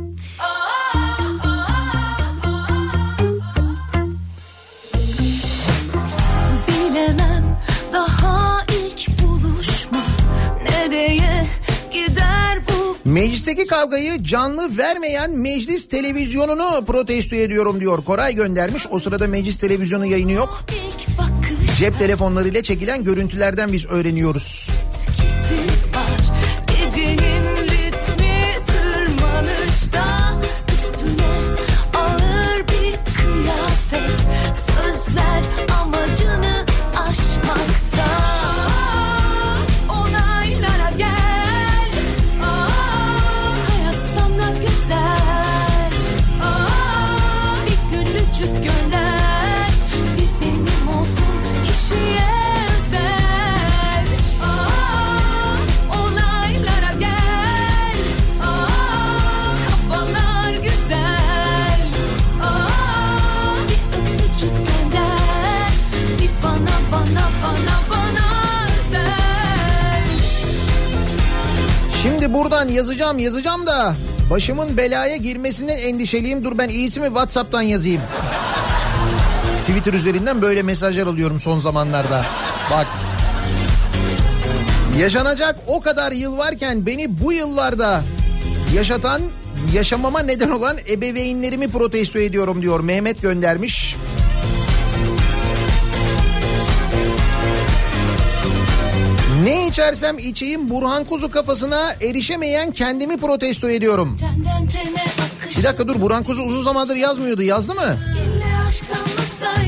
Meclisteki kavgayı canlı vermeyen meclis televizyonunu protesto ediyorum diyor. Koray göndermiş. O sırada meclis televizyonu yayını yok. Cep telefonlarıyla çekilen görüntülerden biz öğreniyoruz. Buradan yazacağım yazacağım da başımın belaya girmesinden endişeliyim. Dur ben iyisi mi Whatsapp'tan yazayım. Twitter üzerinden böyle mesajlar alıyorum son zamanlarda. Bak. Yaşanacak o kadar yıl varken beni bu yıllarda yaşatan, yaşamama neden olan ebeveynlerimi protesto ediyorum diyor. Mehmet göndermiş. Ne içersem içeyim Burhan Kuzu kafasına erişemeyen kendimi protesto ediyorum. Bir dakika dur Burhan Kuzu uzun zamandır yazmıyordu yazdı mı?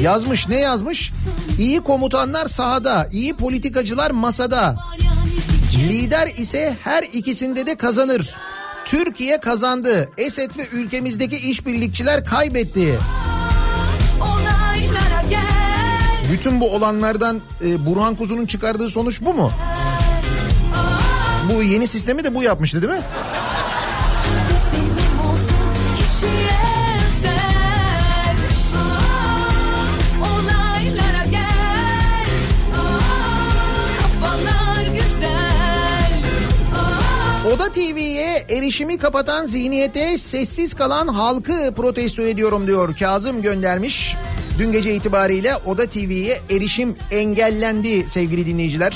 Yazmış ne yazmış? İyi komutanlar sahada, iyi politikacılar masada. bir Lider ise her ikisinde de kazanır. Türkiye kazandı. Esed ve ülkemizdeki işbirlikçiler kaybetti. Bütün bu olanlardan e, Burhan Kuzu'nun çıkardığı sonuç bu mu? Bu yeni sistemi de bu yapmıştı değil mi? Oda TV'ye erişimi kapatan zihniyete sessiz kalan halkı protesto ediyorum diyor. Kazım göndermiş. Dün gece itibariyle Oda TV'ye erişim engellendi sevgili dinleyiciler.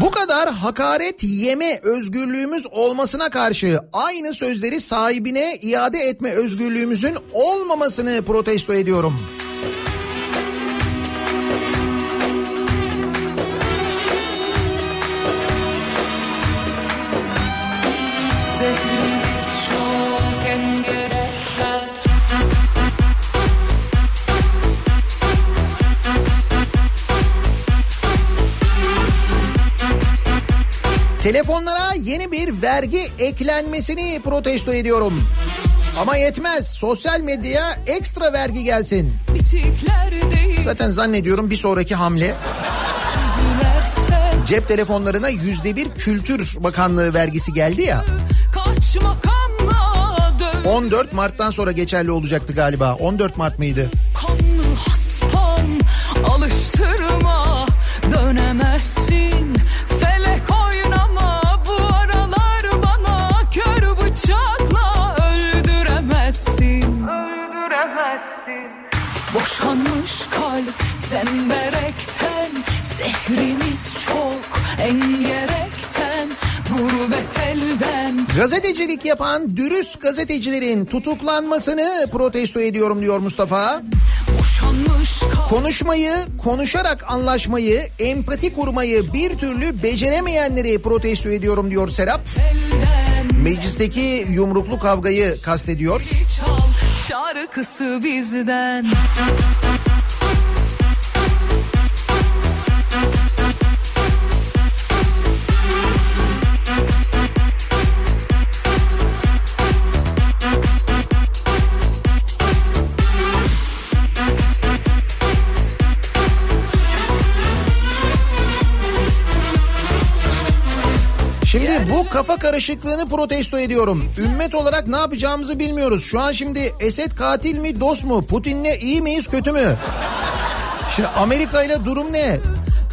Bu kadar hakaret yeme özgürlüğümüz olmasına karşı aynı sözleri sahibine iade etme özgürlüğümüzün olmamasını protesto ediyorum. Telefonlara yeni bir vergi eklenmesini protesto ediyorum. Ama yetmez. Sosyal medyaya ekstra vergi gelsin. Zaten zannediyorum bir sonraki hamle cep telefonlarına yüzde bir Kültür Bakanlığı vergisi geldi ya. kaç makamla dön 14 Mart'tan sonra geçerli olacaktı galiba. 14 Mart mıydı? Zemberekten zehrimiz çok engerekten gurbet elden Gazetecilik yapan dürüst gazetecilerin tutuklanmasını protesto ediyorum diyor Mustafa. Konuşmayı, konuşarak anlaşmayı, empati kurmayı bir türlü beceremeyenleri protesto ediyorum diyor Serap. Meclisteki yumruklu kavgayı kastediyor. çal şarkısı bizden kafa karışıklığını protesto ediyorum. Ümmet olarak ne yapacağımızı bilmiyoruz. Şu an şimdi Esed katil mi dost mu? Putin'le iyi miyiz kötü mü? Şimdi Amerika ile durum ne?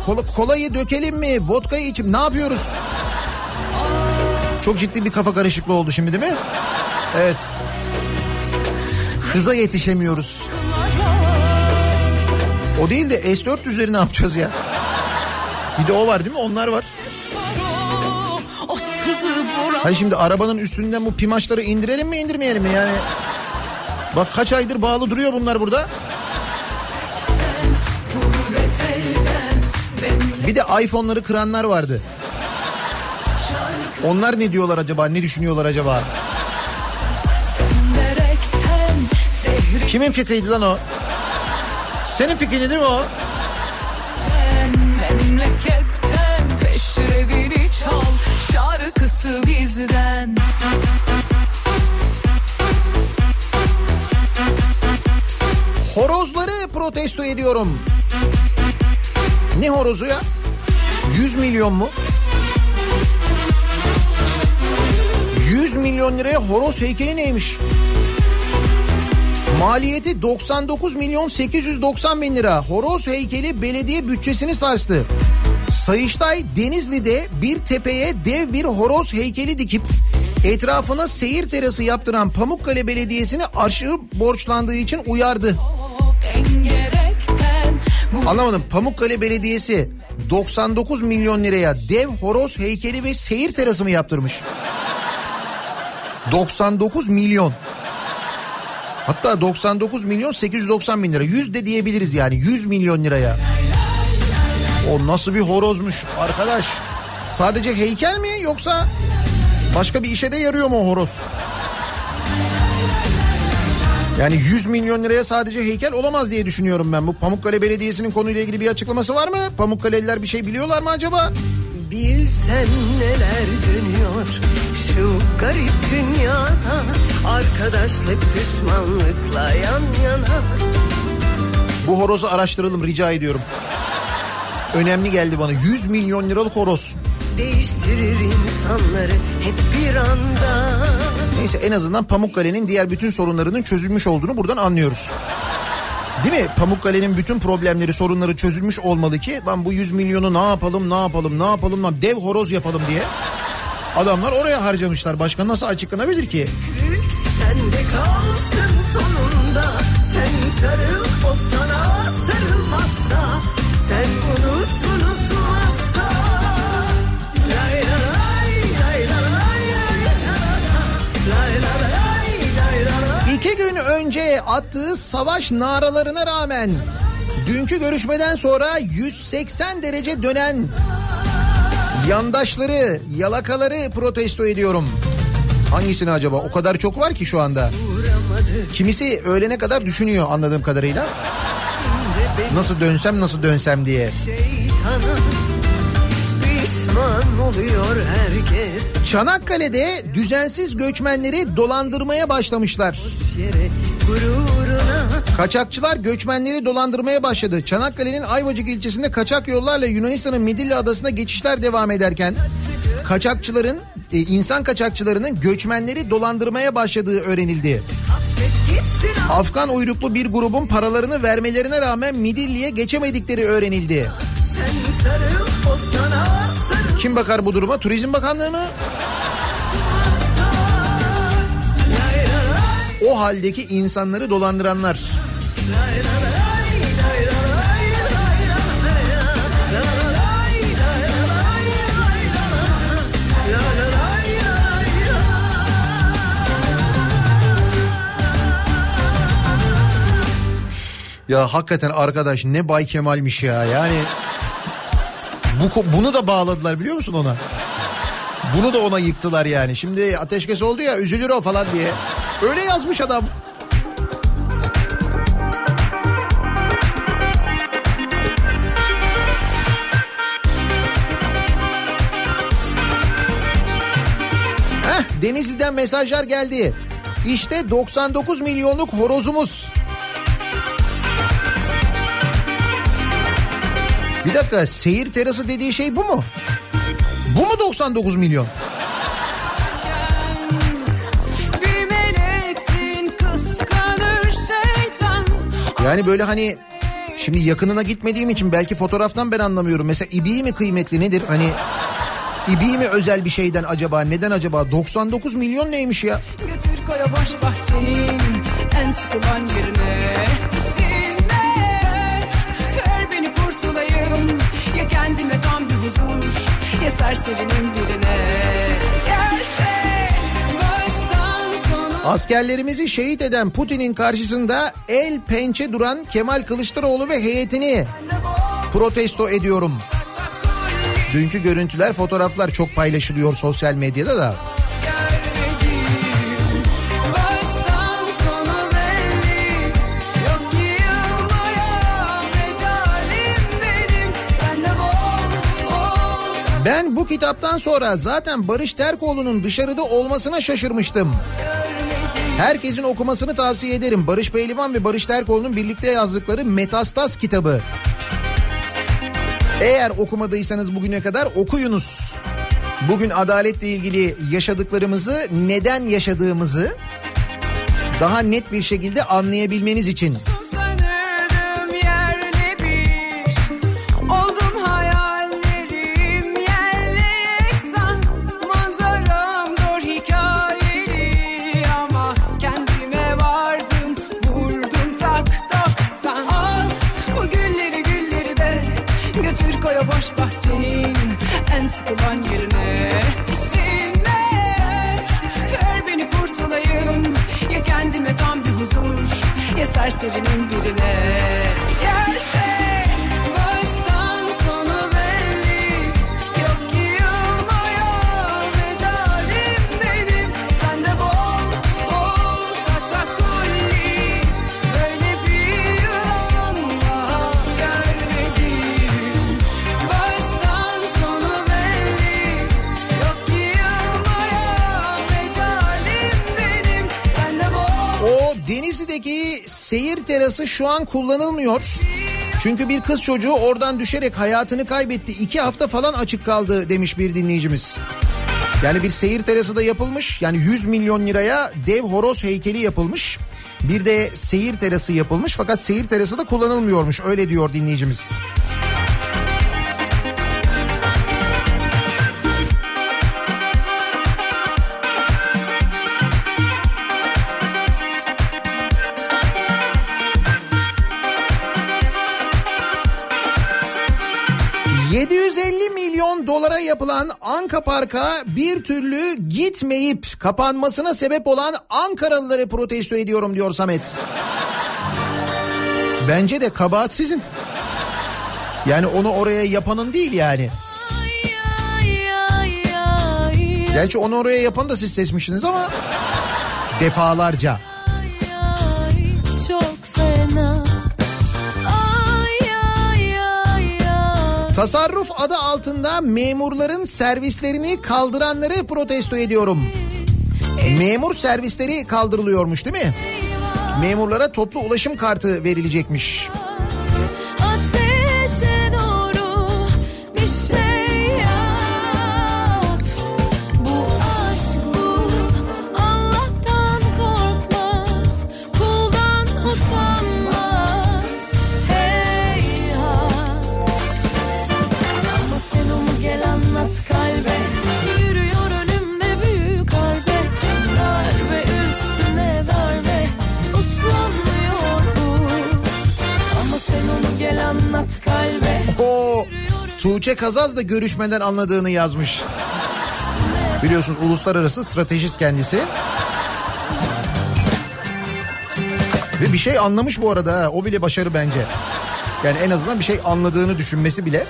Kola, kolayı dökelim mi? Vodkayı içip ne yapıyoruz? Çok ciddi bir kafa karışıklığı oldu şimdi değil mi? Evet. Hıza yetişemiyoruz. O değil de S400'leri ne yapacağız ya? Bir de o var değil mi? Onlar var. O sızı bura Hayır şimdi arabanın üstünden bu pimaçları indirelim mi indirmeyelim mi yani? Bak kaç aydır bağlı duruyor bunlar burada. Bir de iPhone'ları kıranlar vardı. Onlar ne diyorlar acaba? Ne düşünüyorlar acaba? Kimin fikriydi lan o? Senin fikrin değil mi o? Şarkısı bizden Horozları protesto ediyorum. Ne horozu ya? 100 milyon mu? 100 milyon liraya horoz heykeli neymiş? Maliyeti 99 milyon 890 bin lira. Horoz heykeli belediye bütçesini sarstı. Sayıştay Denizli'de bir tepeye dev bir horoz heykeli dikip etrafına seyir terası yaptıran Pamukkale Belediyesi'ni aşırı borçlandığı için uyardı. Anlamadım. Pamukkale Belediyesi 99 milyon liraya dev horoz heykeli ve seyir terası mı yaptırmış? 99 milyon. Hatta 99 milyon 890 bin lira. 100 de diyebiliriz yani 100 milyon liraya. O nasıl bir horozmuş arkadaş. Sadece heykel mi yoksa başka bir işe de yarıyor mu o horoz? Yani 100 milyon liraya sadece heykel olamaz diye düşünüyorum ben. Bu Pamukkale Belediyesi'nin konuyla ilgili bir açıklaması var mı? Pamukkale'liler bir şey biliyorlar mı acaba? Bilsen neler dönüyor şu garip dünyada Arkadaşlık düşmanlıkla yan yana Bu horozu araştıralım rica ediyorum. Önemli geldi bana. 100 milyon liralık horoz. Değiştirir insanları hep bir anda Neyse en azından Pamukkale'nin diğer bütün sorunlarının çözülmüş olduğunu buradan anlıyoruz. Değil mi? Pamukkale'nin bütün problemleri, sorunları çözülmüş olmalı ki lan bu 100 milyonu ne yapalım, ne yapalım, ne yapalım, lan dev horoz yapalım diye. Adamlar oraya harcamışlar. Başka nasıl açıklanabilir ki? Sende kalsın sonunda Sen sarıl o sana sarılmazsa Sen unut unutmazsa Lay la lay, lay la lay, lay la la. Lay la lay, lay la lay. İki gün önce attığı savaş naralarına rağmen dünkü görüşmeden sonra 180 derece dönen yandaşları, yalakaları protesto ediyorum. Hangisini acaba? O kadar çok var ki şu anda. Kimisi öğlene kadar düşünüyor anladığım kadarıyla. Nasıl dönsem nasıl dönsem diye. Şeytana Pişman oluyor herkes Çanakkale'de düzensiz göçmenleri dolandırmaya başlamışlar. Kaçakçılar göçmenleri dolandırmaya başladı. Çanakkale'nin Ayvacık ilçesinde kaçak yollarla Yunanistan'ın Midilli adasına geçişler devam ederken kaçakçıların e, insan kaçakçılarının göçmenleri dolandırmaya başladığı öğrenildi. Afgan uyruklu bir grubun paralarını vermelerine rağmen Midilli'ye geçemedikleri öğrenildi. Kim bakar bu duruma? Turizm Bakanlığı mı? O haldeki insanları dolandıranlar. Ya hakikaten arkadaş ne Bay Kemal'miş ya yani. Bu, bunu da bağladılar biliyor musun ona? Bunu da ona yıktılar yani. Şimdi ateşkes oldu ya üzülür o falan diye. Öyle yazmış adam. Heh, Denizli'den mesajlar geldi. İşte 99 milyonluk horozumuz. Bir dakika seyir terası dediği şey bu mu? Bu mu 99 milyon? Yani böyle hani şimdi yakınına gitmediğim için belki fotoğraftan ben anlamıyorum. Mesela ibiği mi kıymetli nedir? Hani ibiği mi özel bir şeyden acaba? Neden acaba? 99 milyon neymiş ya? Götür koy boş bahçenin en sıkılan yerine Ya serserinin birine Askerlerimizi şehit eden Putin'in karşısında el pençe duran Kemal Kılıçdaroğlu ve heyetini protesto ediyorum. Dünkü görüntüler, fotoğraflar çok paylaşılıyor sosyal medyada da. Ben bu kitaptan sonra zaten Barış Terkoğlu'nun dışarıda olmasına şaşırmıştım. Herkesin okumasını tavsiye ederim. Barış Pehlivan ve Barış Terkoğlu'nun birlikte yazdıkları Metastas kitabı. Eğer okumadıysanız bugüne kadar okuyunuz. Bugün adaletle ilgili yaşadıklarımızı, neden yaşadığımızı daha net bir şekilde anlayabilmeniz için. Ya serserinin terası şu an kullanılmıyor. Çünkü bir kız çocuğu oradan düşerek hayatını kaybetti. İki hafta falan açık kaldı demiş bir dinleyicimiz. Yani bir seyir terası da yapılmış. Yani 100 milyon liraya dev horoz heykeli yapılmış. Bir de seyir terası yapılmış fakat seyir terası da kullanılmıyormuş öyle diyor dinleyicimiz. ...750 yapılan Anka Park'a bir türlü gitmeyip kapanmasına sebep olan Ankaralıları protesto ediyorum diyor Samet. Bence de kabahat sizin. Yani onu oraya yapanın değil yani. Gerçi onu oraya yapan da siz seçmişsiniz ama defalarca. Tasarruf adı altında memurların servislerini kaldıranları protesto ediyorum. Memur servisleri kaldırılıyormuş değil mi? Memurlara toplu ulaşım kartı verilecekmiş. Tuğçe Kazaz da görüşmeden anladığını yazmış. Biliyorsunuz uluslararası stratejist kendisi. Ve bir şey anlamış bu arada ha. o bile başarı bence. Yani en azından bir şey anladığını düşünmesi bile.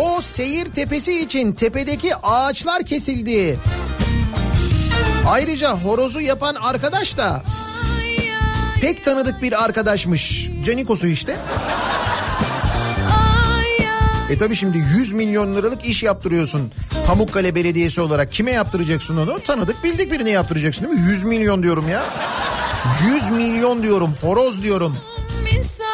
O seyir tepesi için tepedeki ağaçlar kesildi. Ayrıca horozu yapan arkadaş da pek tanıdık bir arkadaşmış. Canikosu işte. E tabi şimdi 100 milyon liralık iş yaptırıyorsun. Pamukkale Belediyesi olarak kime yaptıracaksın onu? Tanıdık bildik birine yaptıracaksın değil mi? 100 milyon diyorum ya. 100 milyon diyorum horoz diyorum. misali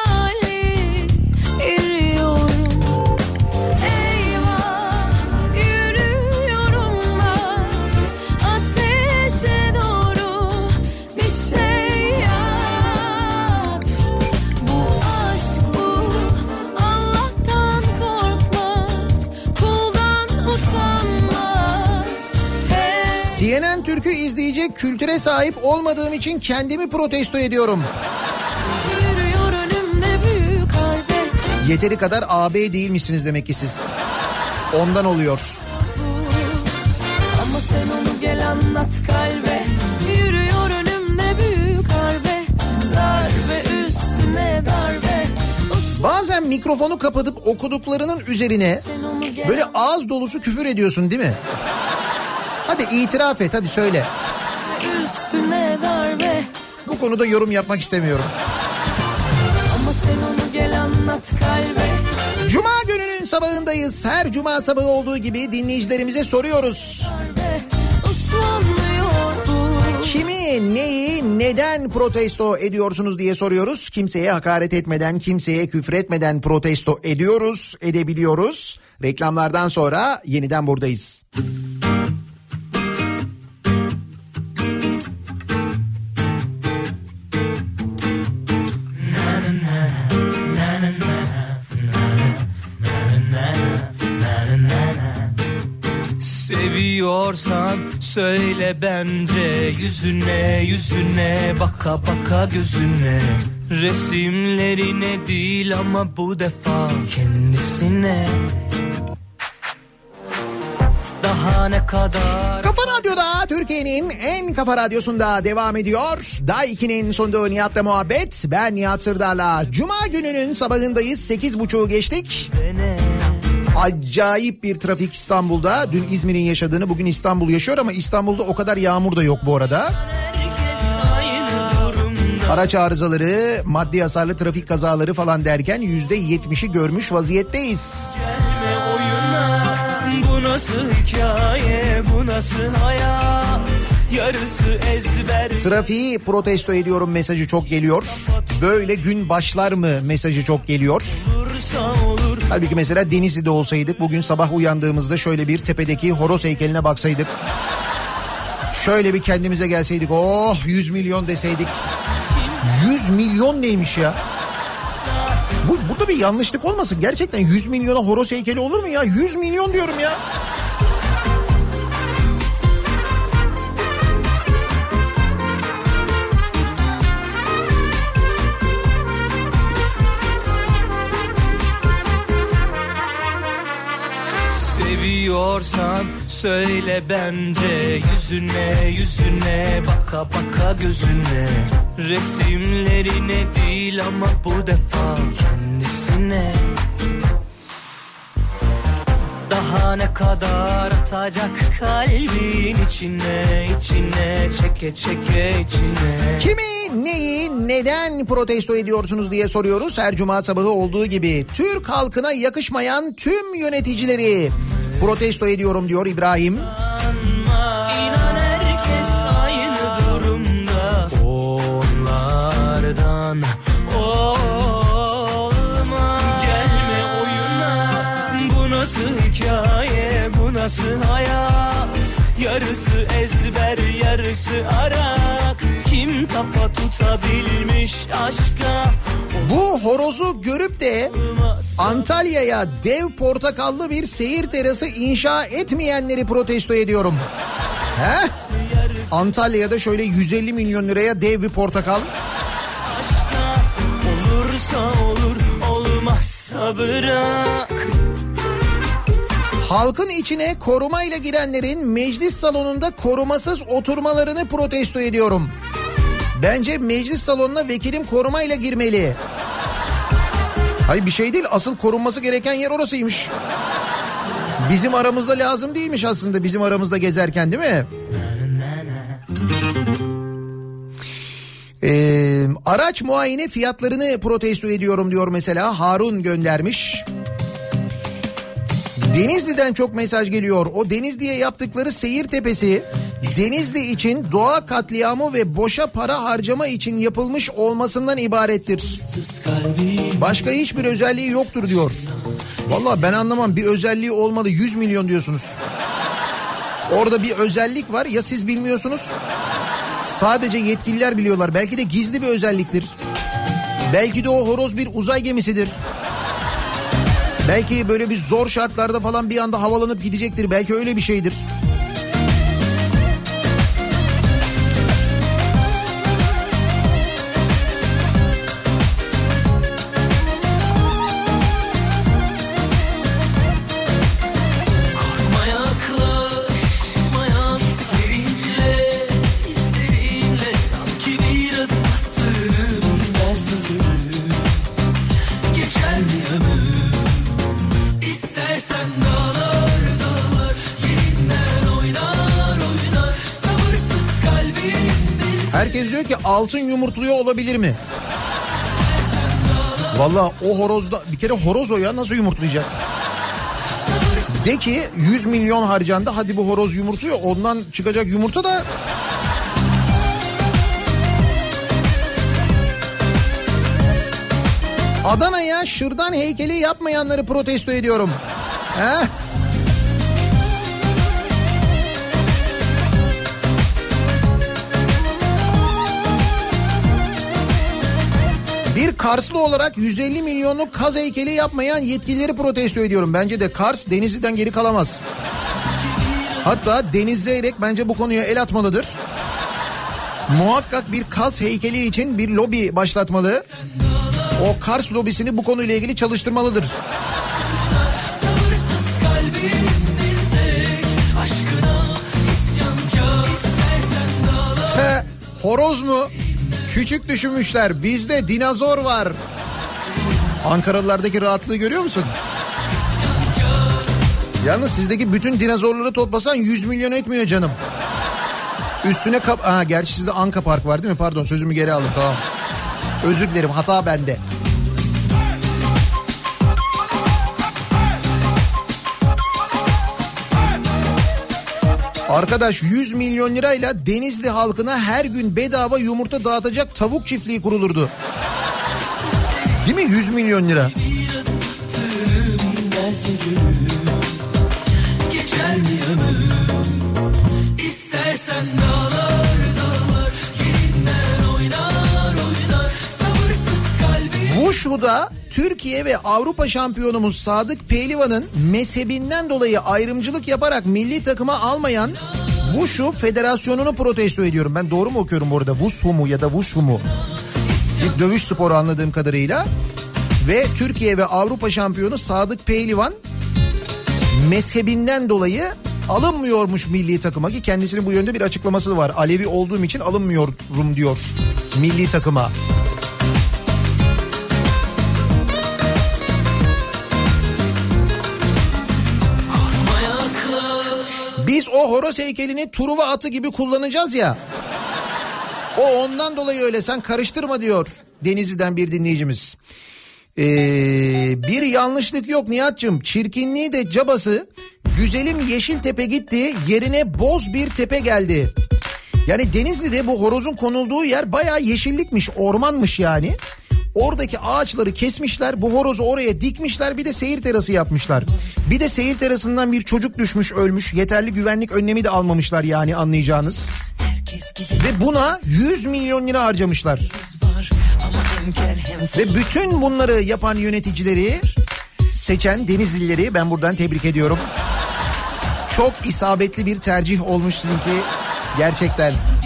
kültüre sahip olmadığım için kendimi protesto ediyorum. Yeteri kadar AB değilmişsiniz demek ki siz. Ondan oluyor. Ama sen onu gel anlat kalbe Yürüyor önümde büyük harbe Darbe üstüne darbe Bazen mikrofonu kapatıp okuduklarının üzerine böyle ağız dolusu küfür ediyorsun değil mi? Hadi itiraf et hadi söyle. Üstüne darbe Bu konuda yorum yapmak istemiyorum. Ama sen onu gel anlat kalbe Cuma gününün sabahındayız. Her cuma sabahı olduğu gibi dinleyicilerimize soruyoruz. Kimi, neyi, neden protesto ediyorsunuz diye soruyoruz. Kimseye hakaret etmeden, kimseye küfür etmeden protesto ediyoruz, edebiliyoruz. Reklamlardan sonra yeniden buradayız. Seviyorsan söyle bence Yüzüne yüzüne baka baka gözüne Resimlerine değil ama bu defa kendisine Daha ne kadar Kafa Radyo'da Türkiye'nin en kafa radyosunda devam ediyor. Day 2'nin sunduğu Nihat'la muhabbet. Ben Nihat Sırdar'la. Cuma gününün sabahındayız. 8.30'u geçtik. dene Acayip bir trafik İstanbul'da. Dün İzmir'in yaşadığını bugün İstanbul yaşıyor ama İstanbul'da o kadar yağmur da yok bu arada. Araç arızaları, maddi hasarlı trafik kazaları falan derken yüzde yetmişi görmüş vaziyetteyiz. Gelme oyuna Bu nasıl hikaye bu nasıl hayat Yarısı ezber Trafiği protesto ediyorum mesajı çok geliyor. Böyle gün başlar mı mesajı çok geliyor. olursa olur Halbuki mesela Denizli'de olsaydık bugün sabah uyandığımızda şöyle bir tepedeki horoz heykeline baksaydık. Şöyle bir kendimize gelseydik oh 100 milyon deseydik. 100 milyon neymiş ya? Bu, burada bir yanlışlık olmasın. Gerçekten 100 milyona horoz heykeli olur mu ya? 100 milyon diyorum ya. Seviyorsan söyle bence. Yüzüne yüzüne baka baka gözüne. Resimlerine değil ama bu defa kendisine. Daha ne kadar atacak kalbin içine içine çeke çeke içine. Kimi, neyi, neden protesto ediyorsunuz diye soruyoruz. Her cuma sabahı olduğu gibi Türk halkına yakışmayan tüm yöneticileri protesto ediyorum diyor İbrahim. Onlardan olma. Gelme oyuna. Bu nasıl hikaye? Bu nasıl hayat? Yarısı ezber yarısı arak. Kim kafa tutabilmiş aşka Bu horozu görüp de Antalya'ya dev portakallı bir seyir terası inşa etmeyenleri protesto ediyorum. He? Antalya'da şöyle 150 milyon liraya dev bir portakal. aşka Olursa olur olmazsa bırak Halkın içine korumayla girenlerin meclis salonunda korumasız oturmalarını protesto ediyorum. Bence meclis salonuna vekilim korumayla girmeli. Hayır bir şey değil asıl korunması gereken yer orasıymış. Bizim aramızda lazım değilmiş aslında bizim aramızda gezerken değil mi? Ee, araç muayene fiyatlarını protesto ediyorum diyor mesela Harun göndermiş. Denizli'den çok mesaj geliyor. O Denizli'ye yaptıkları seyir tepesi Denizli için doğa katliamı ve boşa para harcama için yapılmış olmasından ibarettir. Başka hiçbir özelliği yoktur diyor. Valla ben anlamam bir özelliği olmalı 100 milyon diyorsunuz. Orada bir özellik var ya siz bilmiyorsunuz. Sadece yetkililer biliyorlar. Belki de gizli bir özelliktir. Belki de o horoz bir uzay gemisidir. Belki böyle bir zor şartlarda falan bir anda havalanıp gidecektir. Belki öyle bir şeydir. Herkes diyor ki altın yumurtluyor olabilir mi? Valla o horozda bir kere horoz o ya nasıl yumurtlayacak? De ki 100 milyon harcandı hadi bu horoz yumurtluyor ondan çıkacak yumurta da Adana'ya şırdan heykeli yapmayanları protesto ediyorum. Heh. Karslı olarak 150 milyonluk kaz heykeli yapmayan yetkilileri protesto ediyorum. Bence de Kars Denizli'den geri kalamaz. Hatta Deniz Zeyrek bence bu konuya el atmalıdır. Muhakkak bir kaz heykeli için bir lobi başlatmalı. O Kars lobisini bu konuyla ilgili çalıştırmalıdır. He, horoz mu? Küçük düşünmüşler. Bizde dinozor var. Ankaralılardaki rahatlığı görüyor musun? Yalnız sizdeki bütün dinozorları toplasan 100 milyon etmiyor canım. Üstüne kap... Ha, gerçi sizde Anka Park var değil mi? Pardon sözümü geri aldım tamam. Özür dilerim hata bende. Arkadaş 100 milyon lirayla Denizli halkına her gün bedava yumurta dağıtacak tavuk çiftliği kurulurdu. Değil mi 100 milyon lira? Geçer mi ömür? Türkiye ve Avrupa şampiyonumuz Sadık Pehlivan'ın mezhebinden dolayı ayrımcılık yaparak milli takıma almayan Wushu Federasyonu'nu protesto ediyorum. Ben doğru mu okuyorum burada? Wushu mu ya da Wushu mu? Bir dövüş sporu anladığım kadarıyla. Ve Türkiye ve Avrupa şampiyonu Sadık Pehlivan mezhebinden dolayı alınmıyormuş milli takıma ki kendisinin bu yönde bir açıklaması var. Alevi olduğum için alınmıyorum diyor milli takıma. Biz o horoz heykelini Truva atı gibi kullanacağız ya. O ondan dolayı öyle sen karıştırma diyor Denizli'den bir dinleyicimiz. Ee, bir yanlışlık yok Nihat'cığım. Çirkinliği de cabası. Güzelim Yeşiltepe gitti. Yerine boz bir tepe geldi. Yani Denizli'de bu horozun konulduğu yer bayağı yeşillikmiş, ormanmış yani. Oradaki ağaçları kesmişler, bu horozu oraya dikmişler, bir de seyir terası yapmışlar. Bir de seyir terasından bir çocuk düşmüş, ölmüş. Yeterli güvenlik önlemi de almamışlar yani anlayacağınız. Ve buna 100 milyon lira harcamışlar. Ve bütün bunları yapan yöneticileri seçen Denizlileri ben buradan tebrik ediyorum. Çok isabetli bir tercih olmuş sizinki gerçekten. Çat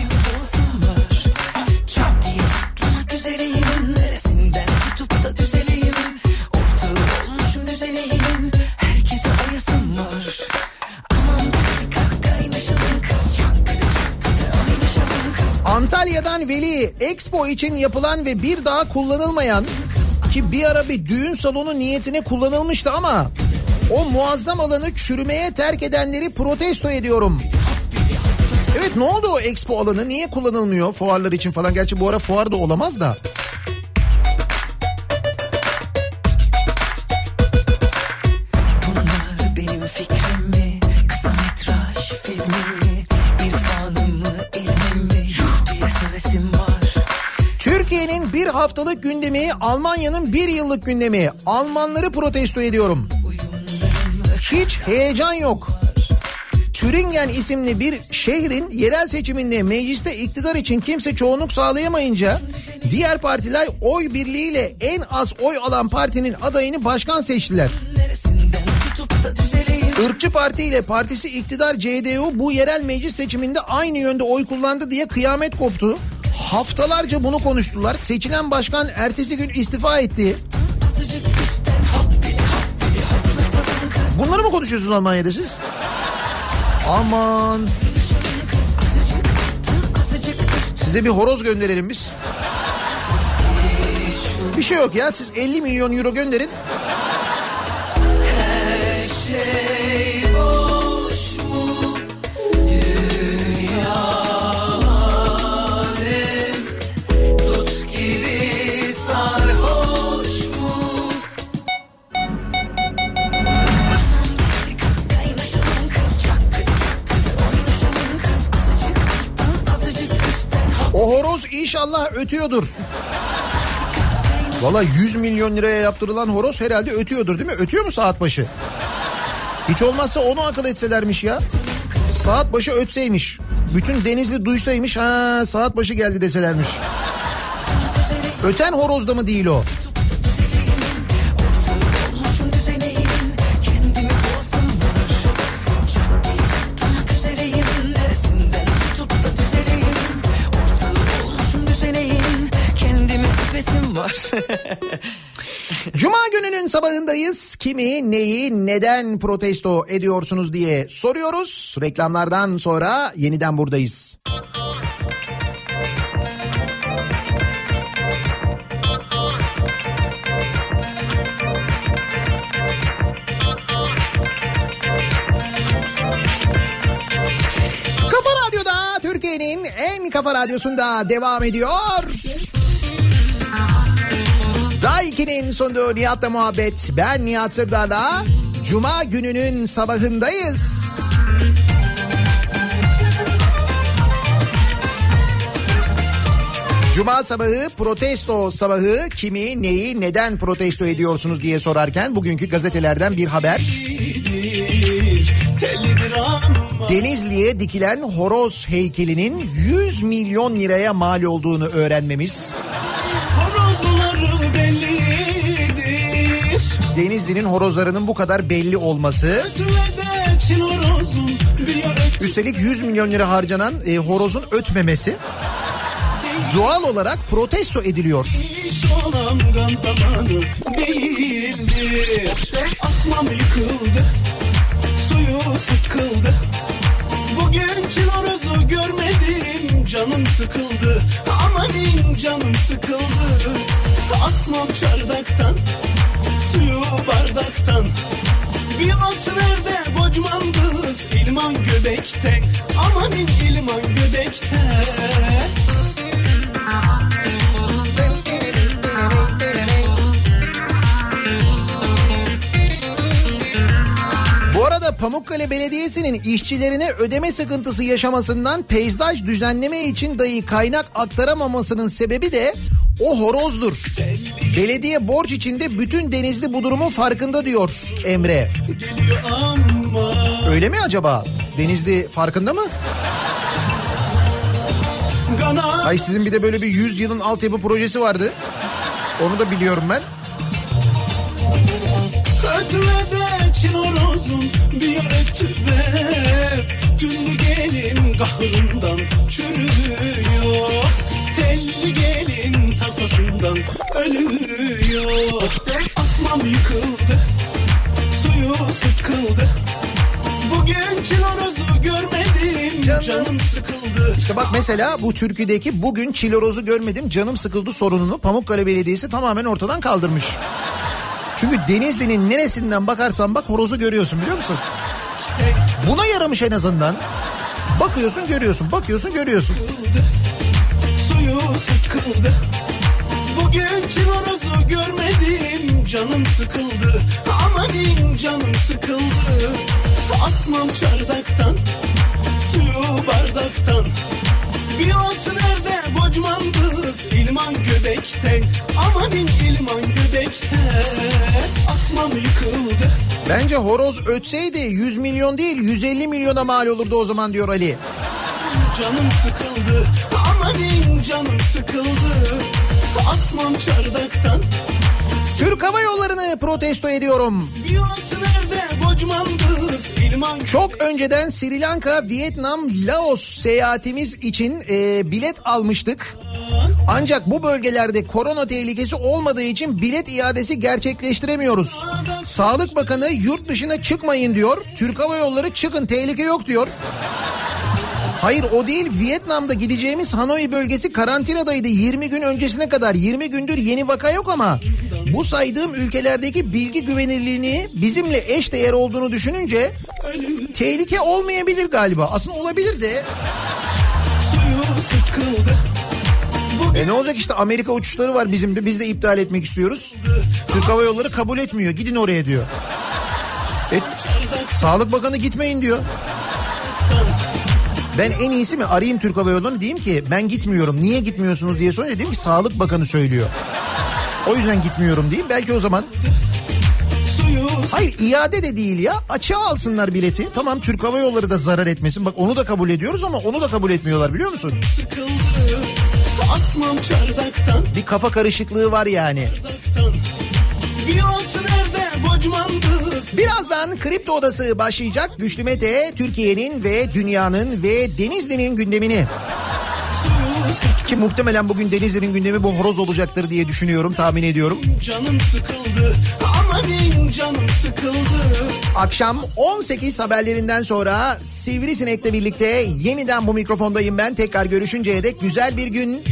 Expo için yapılan ve bir daha kullanılmayan ki bir ara bir düğün salonu niyetine kullanılmıştı ama o muazzam alanı çürümeye terk edenleri protesto ediyorum. Evet ne oldu o expo alanı niye kullanılmıyor fuarlar için falan gerçi bu ara fuar da olamaz da. Bir haftalık gündemi Almanya'nın bir yıllık gündemi Almanları protesto ediyorum. Hiç heyecan yok. Türingen isimli bir şehrin yerel seçiminde mecliste iktidar için kimse çoğunluk sağlayamayınca diğer partiler oy birliğiyle en az oy alan partinin adayını başkan seçtiler. Irkçı Parti ile partisi iktidar CDU bu yerel meclis seçiminde aynı yönde oy kullandı diye kıyamet koptu. Haftalarca bunu konuştular. Seçilen başkan ertesi gün istifa etti. Bunları mı konuşuyorsunuz Almanya'da siz? Aman size bir horoz gönderelim biz. Bir şey yok ya siz 50 milyon euro gönderin. İnşallah ötüyordur. Valla 100 milyon liraya yaptırılan horoz herhalde ötüyordur değil mi? Ötüyor mu saat başı? Hiç olmazsa onu akıl etselermiş ya. Saat başı ötseymiş. Bütün Denizli duysaymış ha saat başı geldi deselermiş. Öten horoz da mı değil o? Var Cuma gününün sabahındayız. Kimi, neyi, neden protesto ediyorsunuz diye soruyoruz. Reklamlardan sonra yeniden buradayız. Kafa Radyo'da Türkiye'nin en kafa radyosunda devam ediyor. Daiki'nin sunduğu Nihat'la muhabbet. Ben Nihat Sırdar'la Cuma gününün sabahındayız. Cuma sabahı protesto sabahı kimi neyi neden protesto ediyorsunuz diye sorarken bugünkü gazetelerden bir haber. Denizli'ye dikilen horoz heykelinin 100 milyon liraya mal olduğunu öğrenmemiz. Horozları belli Denizli'nin horozlarının bu kadar belli olması. Üstelik 100 milyon lira harcanan e, horozun ötmemesi doğal olarak protesto ediliyor. Asmam yıkıldı suyu sıkıldı. Bugün Çin horozu görmedim canım sıkıldı. Amanin canım sıkıldı. Asmam çardaktan suyu bardaktan. Bir at ver de kocman kız ilman göbekte. Amanin ilman göbekte. Bu arada Pamukkale Belediyesi'nin işçilerine ödeme sıkıntısı yaşamasından peyzaj düzenleme için dahi kaynak aktaramamasının sebebi de o horozdur. Belediye borç içinde bütün Denizli bu durumun farkında diyor Emre. Öyle mi acaba? Denizli farkında mı? Ay sizin bir de böyle bir 100 yılın altyapı projesi vardı. Onu da biliyorum ben. ötüvede Çin horozum bir ötüve Tüllü gelin kahrından çürüyor Telli gelin tasasından ölüyor Asmam yıkıldı suyu sıkıldı Bugün Çin horozu görmedim Canım canım sıkıldı İşte bak mesela bu türküdeki bugün çilorozu görmedim canım sıkıldı sorununu Pamukkale Belediyesi tamamen ortadan kaldırmış. Çünkü Denizli'nin neresinden bakarsan bak horozu görüyorsun biliyor musun? Buna yaramış en azından. Bakıyorsun görüyorsun, bakıyorsun görüyorsun. suyu sıkıldı Bugün Çin horozu görmedim canım sıkıldı. Amanin canım sıkıldı. Asmam çardaktan suyu bardaktan. Bir ot nerede kocman kız ilman göbekten. Amanin ilman göbekte Asmam yıkıldı. Bence horoz ötseydi 100 milyon değil 150 milyona mal olurdu o zaman diyor Ali. Canım sıkıldı. Amanin canım sıkıldı Asmam çardaktan Türk Hava Yolları'nı protesto ediyorum. Çok önceden Sri Lanka, Vietnam, Laos seyahatimiz için e, bilet almıştık. Ancak bu bölgelerde korona tehlikesi olmadığı için bilet iadesi gerçekleştiremiyoruz. Sağlık Bakanı yurt dışına çıkmayın diyor. Türk Hava Yolları çıkın tehlike yok diyor. Hayır o değil. Vietnam'da gideceğimiz Hanoi bölgesi karantinadaydı. 20 gün öncesine kadar. 20 gündür yeni vaka yok ama bu saydığım ülkelerdeki bilgi güvenilirliğini bizimle eş değer olduğunu düşününce tehlike olmayabilir galiba. Aslında olabilir de. E ne olacak işte? Amerika uçuşları var bizim de. Biz de iptal etmek istiyoruz. Türk Hava Yolları kabul etmiyor. Gidin oraya diyor. E, Sağlık Bakanı gitmeyin diyor ben en iyisi mi arayayım Türk Hava Yolları'nı diyeyim ki ben gitmiyorum. Niye gitmiyorsunuz diye sorunca diyeyim ki Sağlık Bakanı söylüyor. O yüzden gitmiyorum diyeyim. Belki o zaman Hayır iade de değil ya. Açığa alsınlar bileti. Tamam Türk Hava Yolları da zarar etmesin. Bak onu da kabul ediyoruz ama onu da kabul etmiyorlar biliyor musun? sıkıldı Asmam çardaktan Bir kafa karışıklığı var yani. çardaktan Bir ot nerede kocman kız Birazdan Kripto Odası başlayacak. Güçlü Mete Türkiye'nin ve dünyanın ve Denizli'nin gündemini ki muhtemelen bugün Denizli'nin gündemi bu horoz olacaktır diye düşünüyorum, tahmin ediyorum. Canım sıkıldı Amanin canım sıkıldı Akşam 18 haberlerinden sonra Sivrisinek'le birlikte yeniden bu mikrofondayım ben. Tekrar görüşünceye dek güzel bir gün,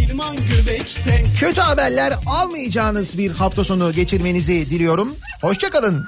kötü haberler almayacağınız bir hafta sonu geçirmenizi diliyorum. Hoşçakalın.